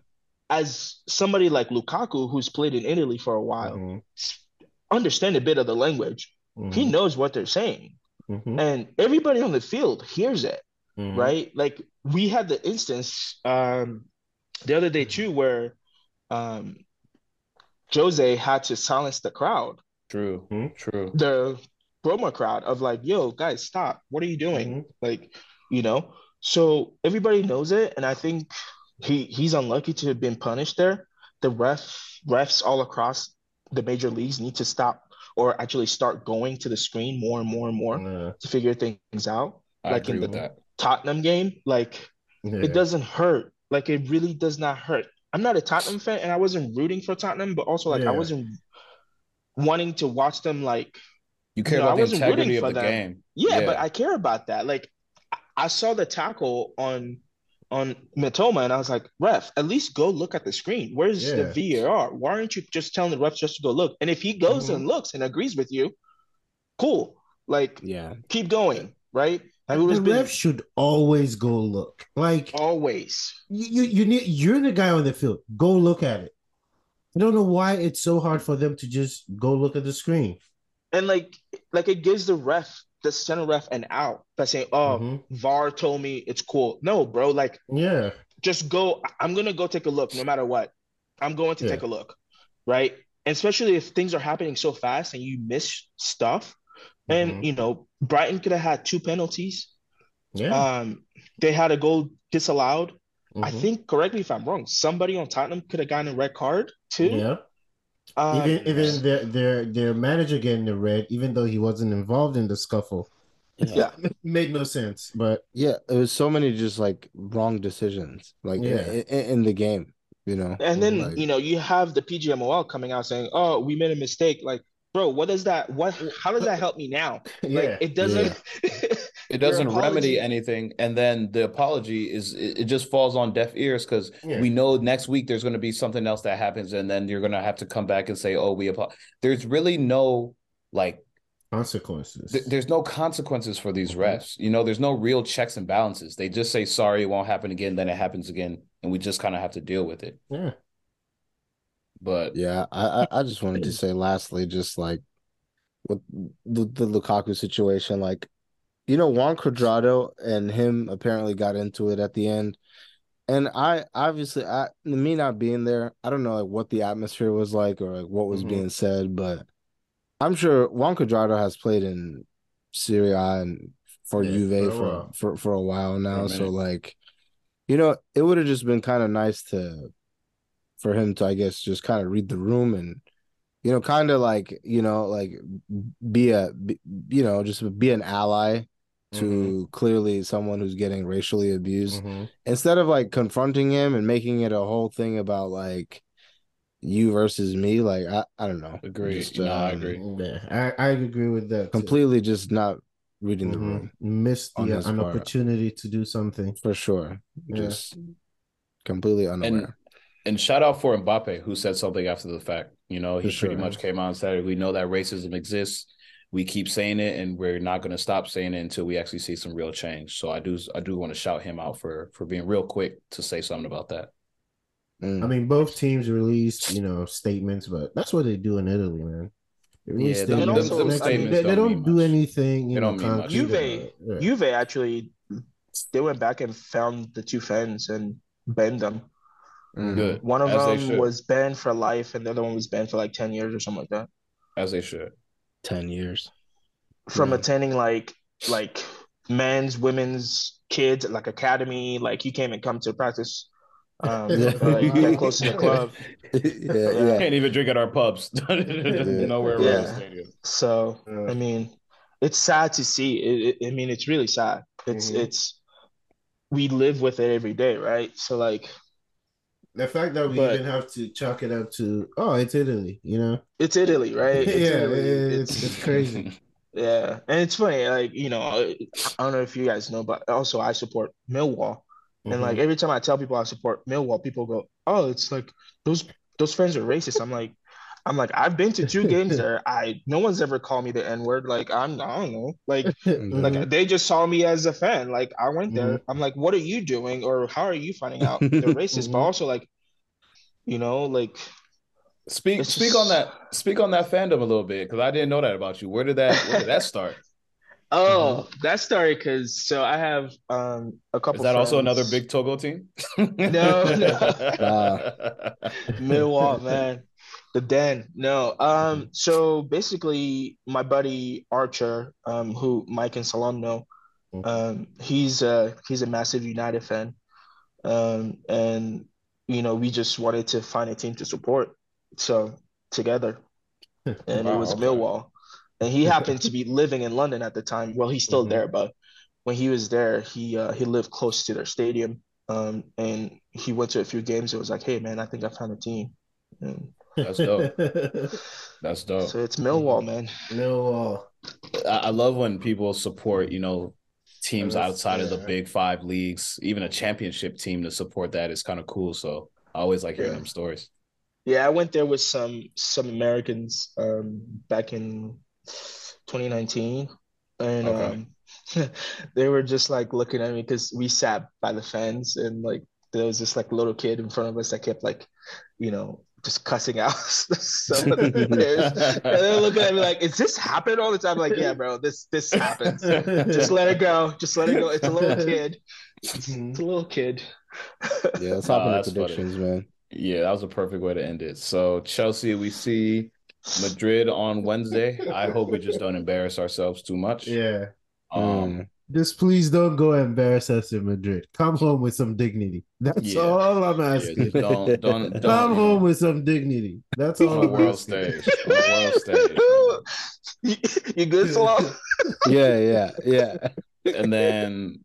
as somebody like Lukaku who's played in Italy for a while, mm-hmm. understand a bit of the language. Mm-hmm. He knows what they're saying, mm-hmm. and everybody on the field hears it, mm-hmm. right? Like we had the instance um, the other day too, where um, Jose had to silence the crowd True. Hmm? True. The Roma crowd of like, yo, guys, stop. What are you doing? Mm-hmm. Like, you know. So everybody knows it, and I think he he's unlucky to have been punished there. The ref refs all across the major leagues need to stop or actually start going to the screen more and more and more yeah. to figure things out. I like in the that. Tottenham game, like yeah. it doesn't hurt. Like it really does not hurt. I'm not a Tottenham fan, and I wasn't rooting for Tottenham, but also like yeah. I wasn't wanting to watch them like you care you know, about the integrity of the them. game. Yeah, yeah, but I care about that. Like I saw the tackle on on Mitoma, and I was like, "Ref, at least go look at the screen. Where's yeah. the VAR? Why aren't you just telling the ref just to go look? And if he goes mm-hmm. and looks and agrees with you, cool. Like, yeah, keep going, right? And the been... ref should always go look. Like always. You you need you're the guy on the field. Go look at it. I don't know why it's so hard for them to just go look at the screen. And like like it gives the ref the center ref an out by saying, "Oh, mm-hmm. VAR told me it's cool." No, bro. Like, yeah, just go. I'm gonna go take a look, no matter what. I'm going to yeah. take a look, right? And especially if things are happening so fast and you miss stuff, and mm-hmm. you know, Brighton could have had two penalties. Yeah. Um, they had a goal disallowed. Mm-hmm. I think, correct me if I'm wrong. Somebody on Tottenham could have gotten a red card too. Yeah. Um, even even their their their manager getting the red, even though he wasn't involved in the scuffle. Yeah, made no sense. But yeah, it was so many just like wrong decisions, like yeah. in, in the game, you know. And then like, you know you have the PGMOL coming out saying, "Oh, we made a mistake." Like, bro, what does that? What? How does that help me now? Yeah. Like, it doesn't. Yeah. it doesn't remedy anything and then the apology is it, just falls on deaf ears because yeah. we know next week there's going to be something else that happens and then you're going to have to come back and say oh we apologize there's really no like consequences th- there's no consequences for these mm-hmm. refs you know there's no real checks and balances they just say sorry it won't happen again then it happens again and we just kind of have to deal with it yeah but yeah i i just wanted to say lastly just like with the, the Lukaku situation, like you know, Juan Cuadrado and him apparently got into it at the end. And I obviously, I me not being there, I don't know like what the atmosphere was like or like what was mm-hmm. being said, but I'm sure Juan Cuadrado has played in Serie A and for yeah, Juve for for, for, for a while now. A so like, you know, it would have just been kind of nice to for him to, I guess, just kind of read the room and you know, kind of like you know, like be a, be, you know, just be an ally to mm-hmm. clearly someone who's getting racially abused mm-hmm. instead of like confronting him and making it a whole thing about like you versus me like i, I don't know agree just, no, um, i agree yeah I, I agree with that completely too. just not reading mm-hmm. the room missed the, an part. opportunity to do something for sure yeah. just completely unaware and, and shout out for Mbappe who said something after the fact you know he pretty much came out and said we know that racism exists we keep saying it and we're not going to stop saying it until we actually see some real change so i do i do want to shout him out for for being real quick to say something about that mm. i mean both teams released you know statements but that's what they do in italy man yeah, statements. Them, them statements they, they don't, do anything. You they know, don't mean much. Juve, yeah. Juve actually, they went back and found the two fans and banned them. Mm. Good. One of As them was banned for life, and the other one was banned for like ten years or something like that. As they should. 10 years from yeah. attending like like men's women's kids like academy like you can't even come to practice um yeah. uh, you close to the club yeah, yeah. can't even drink at our pubs nowhere yeah. stadium so i mean it's sad to see it, it, i mean it's really sad it's mm-hmm. it's we live with it every day right so like the fact that we but, even have to chalk it up to oh it's italy you know it's italy right it's yeah italy. It's, it's, it's crazy yeah and it's funny like you know i don't know if you guys know but also i support millwall mm-hmm. and like mm-hmm. every time i tell people i support millwall people go oh it's like those those friends are racist i'm like I'm like, I've been to two games there. I no one's ever called me the N word. Like I'm, I don't know. Like, mm-hmm. like they just saw me as a fan. Like I went there. Mm-hmm. I'm like, what are you doing, or how are you finding out they're racist? Mm-hmm. But also like, you know, like speak speak just... on that speak on that fandom a little bit because I didn't know that about you. Where did that where did that start? Oh, mm-hmm. that started because so I have um a couple. Is that friends. also another big Togo team? no, no. Uh, Millwall, man the den. No um so basically my buddy archer um who mike and salam know mm-hmm. um he's uh he's a massive united fan. Um and you know we just wanted to find a team to support so together. And wow, it was okay. millwall. And he happened to be living in london at the time. Well he's still mm-hmm. there but when he was there he uh he lived close to their stadium um and he went to a few games. It was like hey man i think i found a team. And that's dope. That's dope. So it's Millwall, man. Millwall. I, I love when people support, you know, teams outside yeah. of the big five leagues, even a championship team to support that is kind of cool. So I always like hearing yeah. them stories. Yeah, I went there with some some Americans um, back in 2019, and okay. um, they were just like looking at me because we sat by the fence, and like there was this like little kid in front of us that kept like, you know, just cussing out some of the players. and they're looking at me like, "Is this happen all the time?" I'm like, yeah, bro, this this happens. just let it go. Just let it go. It's a little kid. It's, it's a little kid. yeah, let's hop oh, into predictions, funny. man. Yeah, that was a perfect way to end it. So Chelsea, we see Madrid on Wednesday. I hope we just don't embarrass ourselves too much. Yeah. Um, mm. Just please don't go embarrass us in Madrid. Come home with some dignity. That's yeah. all I'm asking. Yeah, don't, don't, don't, Come home with some dignity. That's all. On I'm world asking. stage. On world stage. You, you good, Salah? yeah, yeah, yeah. And then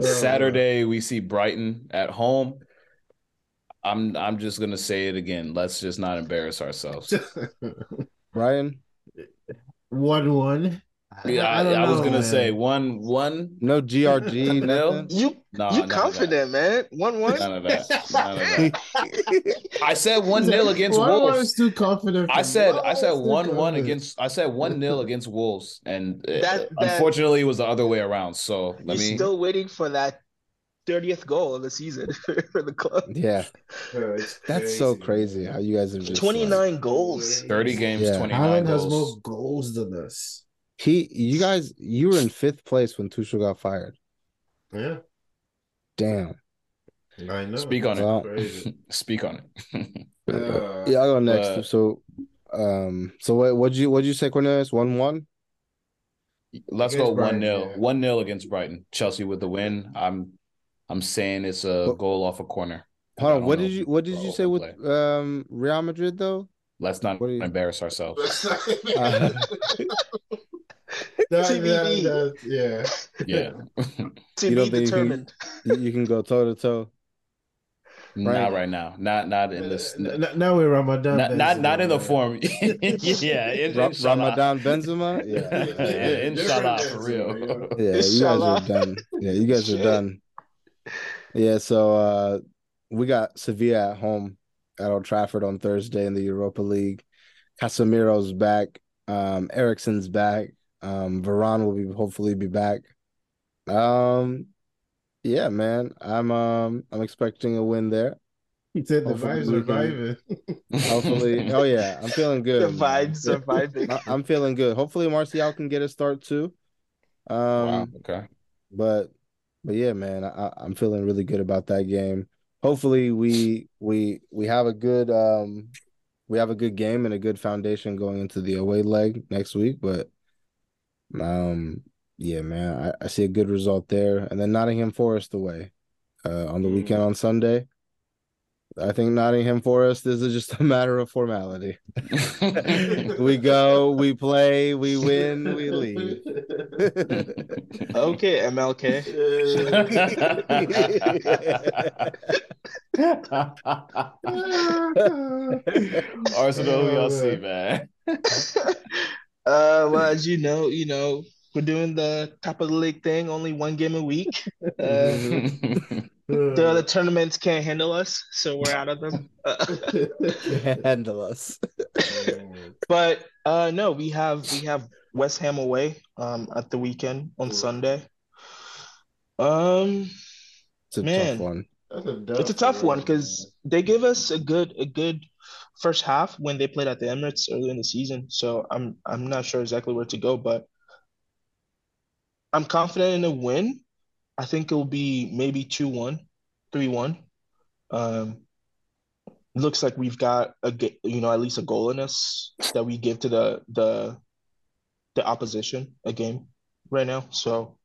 Saturday we see Brighton at home. I'm I'm just gonna say it again. Let's just not embarrass ourselves. Brian, one one. Yeah, I, I, I was gonna man. say one one. No GRG, no. You nah, you confident, man? One one. None of that. None of that. I said one nil against one Wolves. Was too confident. I said I said one one against. I said one nil against Wolves, and uh, that, that, unfortunately it was the other way around. So let me. Still waiting for that 30th goal of the season for the club. Yeah. That's so crazy how you guys have 29 like, goals. 30 games, yeah. 29 Haaland goals. has more goals than us. He you guys you were in fifth place when Tuchel got fired. Yeah. Damn. I know. Speak on well, it. Speak on it. uh, yeah, I'll go next. Uh, so um so what what'd you what'd you say, Cornelius? One one? Let's go one 0 One 0 against Brighton. Chelsea with the win. I'm I'm saying it's a goal off a corner. Hold on, what did you what did you say with um Real Madrid though? Let's not embarrass ourselves. uh, that, that, yeah. Yeah. to you be determined. You can, you can go toe to toe. Not right now. Not not in this. Not, now we're Ramadan. Not not, not in the form. yeah, in, Ramadan Benzema. Yeah, yeah, inshallah for real. Yeah, you guys are done. Yeah, you guys are done. Yeah, so uh, we got Sevilla at home at Old Trafford on Thursday in the Europa League. Casemiro's back. Um, Eriksen's back. Um, Varane will be hopefully be back. Um, yeah, man, I'm um I'm expecting a win there. He said the hopefully vibes surviving. hopefully, oh yeah, I'm feeling good. The vibes surviving. I'm feeling good. Hopefully, Martial can get a start too. Um, wow, okay. But but yeah, man, I, I'm feeling really good about that game. Hopefully, we we we have a good um we have a good game and a good foundation going into the away leg next week. But um, yeah, man, I, I see a good result there, and then Nottingham Forest away uh, on the mm. weekend on Sunday. I think Nottingham Forest is just a matter of formality. we go, we play, we win, we leave. okay, MLK. Arsenal, who y'all see, man? Uh, well, as you know, you know, we're doing the top of the league thing, only one game a week. Uh, the other tournaments can't handle us, so we're out of them. handle us. but uh, no, we have we have West Ham away um, at the weekend on Sunday. Um, it's a man, tough one. A it's a tough one because they give us a good a good first half when they played at the Emirates early in the season. So I'm I'm not sure exactly where to go, but I'm confident in a win. I think it'll be maybe 2 1, 3 1. Um, looks like we've got a you know at least a goal in us that we give to the the the opposition a game right now. So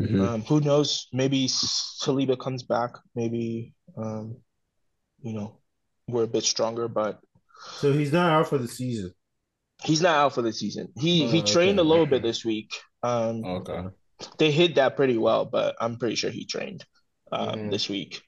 mm-hmm. um, who knows? Maybe Saliba comes back. Maybe um, you know we're a bit stronger, but so he's not out for the season. He's not out for the season. He he oh, trained okay. a little bit this week. Um, okay they hid that pretty well, but I'm pretty sure he trained um, mm-hmm. this week.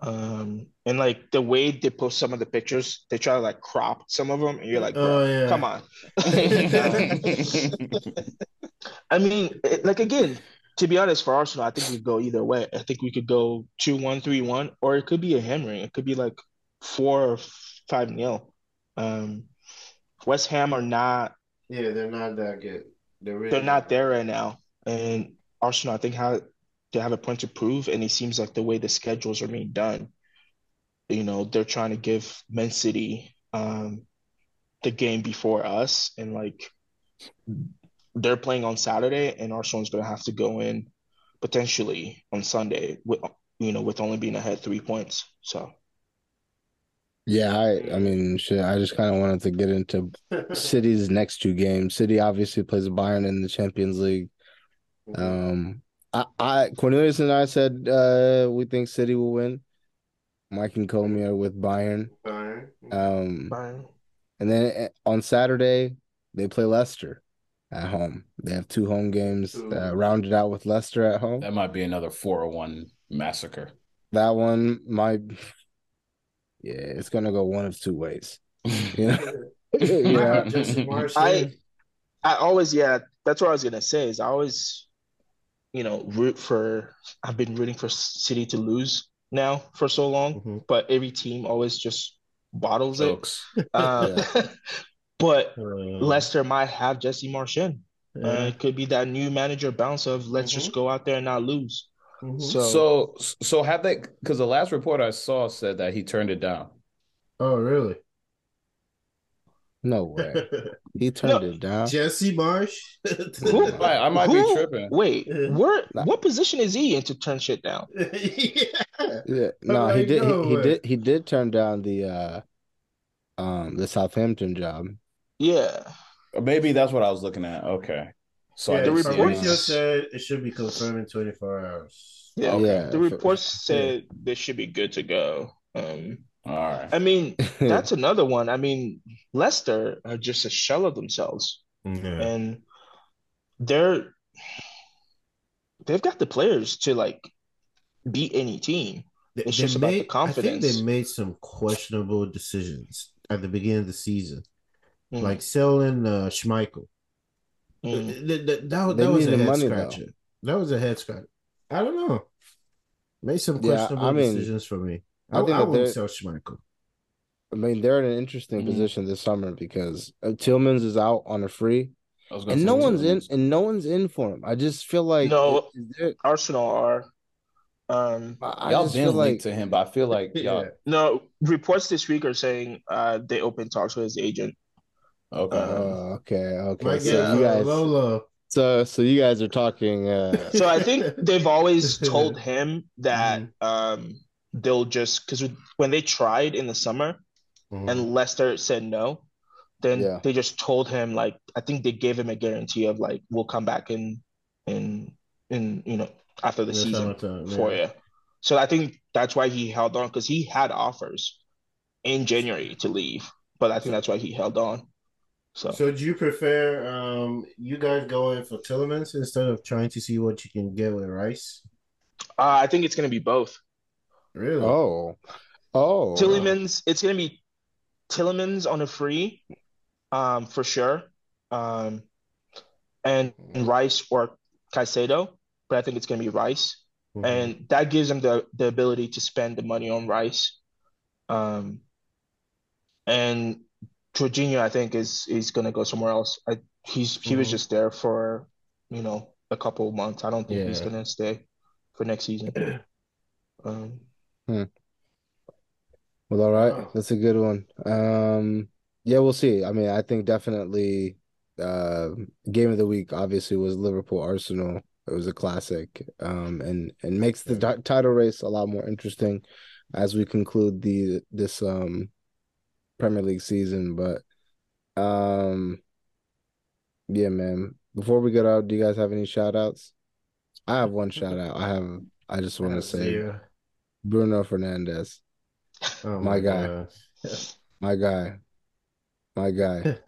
Um, and like the way they post some of the pictures, they try to like crop some of them, and you're like, oh, yeah. come on. I mean, like again, to be honest, for Arsenal, I think we go either way. I think we could go 2 1, 3 1, or it could be a hammering. It could be like 4 or 5 nil. Um, West Ham are not. Yeah, they're not that good. They're, really they're not there right now. And Arsenal, I think, have, they have a point to prove. And it seems like the way the schedules are being done, you know, they're trying to give Man City um, the game before us. And like, they're playing on Saturday, and Arsenal's going to have to go in potentially on Sunday with you know with only being ahead three points. So. Yeah, I I mean, shit, I just kind of wanted to get into City's next two games. City obviously plays Bayern in the Champions League. Mm-hmm. Um, I, I Cornelius and I said uh, we think City will win. Mike and Comey are with Bayern. Bayern. Um, Bayern. And then eh, on Saturday they play Leicester at home. They have two home games uh, rounded out with Leicester at home. That might be another 401 massacre. That one might, yeah, it's gonna go one of two ways. You know, yeah. I, I always, yeah, that's what I was gonna say. Is I always, you know, root for. I've been rooting for City to lose now for so long, mm-hmm. but every team always just bottles Jokes. it. Uh, But uh, Leicester might have Jesse Marschall. Yeah. Uh, it could be that new manager bounce of let's mm-hmm. just go out there and not lose. Mm-hmm. So, so, so have they? Because the last report I saw said that he turned it down. Oh, really? No way. He turned no, it down. Jesse Marsch. Who, I, I might who, be tripping. Wait, where? Nah. What position is he in to turn shit down? yeah. yeah. No, he did. He, he, did. He did turn down the uh, um, the Southampton job. Yeah. Maybe that's what I was looking at. Okay. So yeah, the report just said it should be confirmed in 24 hours. Yeah, okay. yeah. The report said yeah. they should be good to go. Um, all right. I mean, that's another one. I mean, Leicester are just a shell of themselves, and they're they've got the players to like beat any team. It's they just made, about the confidence. I think they made some questionable decisions at the beginning of the season mm. like selling uh, Schmeichel. Mm. That, that, that, that was a head money, scratcher. Though. That was a head scratcher. I don't know. Made some questionable yeah, I mean, decisions for me. I, I think I wouldn't sell Schmeichel. I mean, they're in an interesting mm position this summer because uh, Tielemans is out on a free, and no one's in, and no one's in for him. I just feel like no, there... Arsenal are. Um, I, y'all been linked like... to him, but I feel like y'all. No reports this week are saying uh, they open talks with his agent. Okay. Uh, okay. Okay. So you guys, Lolo. So so you guys are talking. Uh... So I think they've always told him that mm-hmm. um, they'll just because when they tried in the summer, mm-hmm. and Leicester said no, then yeah. they just told him like I think they gave him a guarantee of like we'll come back in in in you know after the yeah, season time, for yeah. you. So I think that's why he held on because he had offers in January to leave, but I think that's why he held on. So, so do you prefer um you guys going for Tielemans instead of trying to see what you can get with Rice? Uh, I think it's going to be both. Really? Oh, oh. Tielemans. It's going to be Tielemans on a free, um, for sure. Um, and Rice or Caicedo, but I think it's going to be Rice, mm-hmm. and that gives them the the ability to spend the money on Rice. Um, and Jorginho, I think, is is gonna go somewhere else. I, he's he mm-hmm. was just there for you know a couple months. I don't think yeah. he's gonna stay for next season. um, hmm. Well, all right, that's a good one. Um, yeah, we'll see. I mean, I think definitely uh, game of the week obviously was Liverpool Arsenal. It was a classic, um, and and makes the t- title race a lot more interesting as we conclude the this um Premier League season. But um yeah, man. Before we get out, do you guys have any shout outs? I have one shout out. I have I just want to say. Bruno Fernandes. Oh my, my guy. my guy. My guy.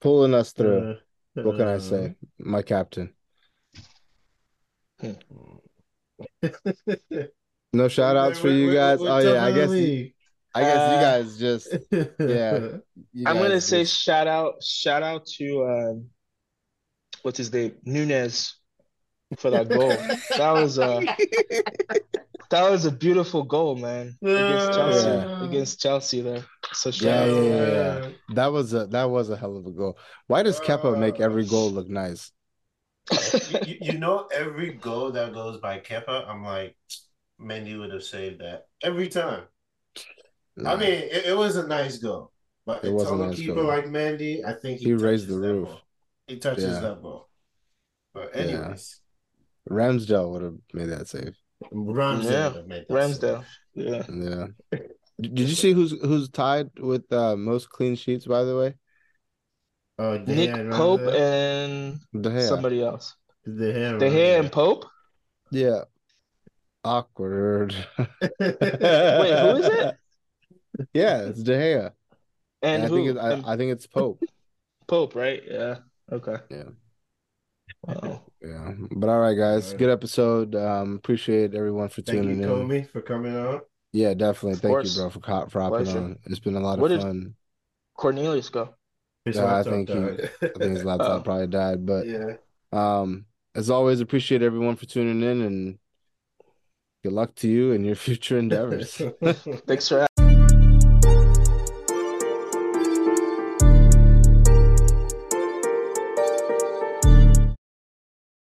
Pulling us through. Uh, what can I say? Uh. My captain. no shout outs for you guys. oh yeah, I guess I guess uh, you guys just yeah. I'm gonna say shout out shout out to um, what's his name Nunez for that goal. that was a that was a beautiful goal, man. Against Chelsea. Yeah. Against Chelsea there. So yeah, yeah, yeah, yeah, That was a that was a hell of a goal. Why does Kepa make every goal look nice? you, you, know, every goal that goes by Kepa, I'm like, Mendy would have saved that every time. Nah. I mean, it, it, was a nice goal, but it was a nice keeper goal. like Mandy, I think he, he raised the roof. Ball. He touches yeah. that ball. But anyways, yeah. Ramsdale would have made that save. Ramsdale, yeah. Ramsdale, yeah, yeah. Did you see who's who's tied with uh, most clean sheets? By the way, uh, Nick Pope and somebody else. De Gea, De Gea and Pope. Yeah. Awkward. Wait, who is it? Yeah, it's De Gea. And, and I think it's, I, I, think it's Pope. Pope, right? Yeah. Okay. Yeah. Wow. Yeah. But all right, guys. All right. Good episode. Um, appreciate everyone for Thank tuning you, in. Comey, for coming on. Yeah, definitely. Of Thank course. you, bro, for for hopping on. It's been a lot of Where fun. Cornelius go? yeah, I think he, I think his laptop oh. probably died. But yeah. Um, as always, appreciate everyone for tuning in and good luck to you in your future endeavors. Thanks for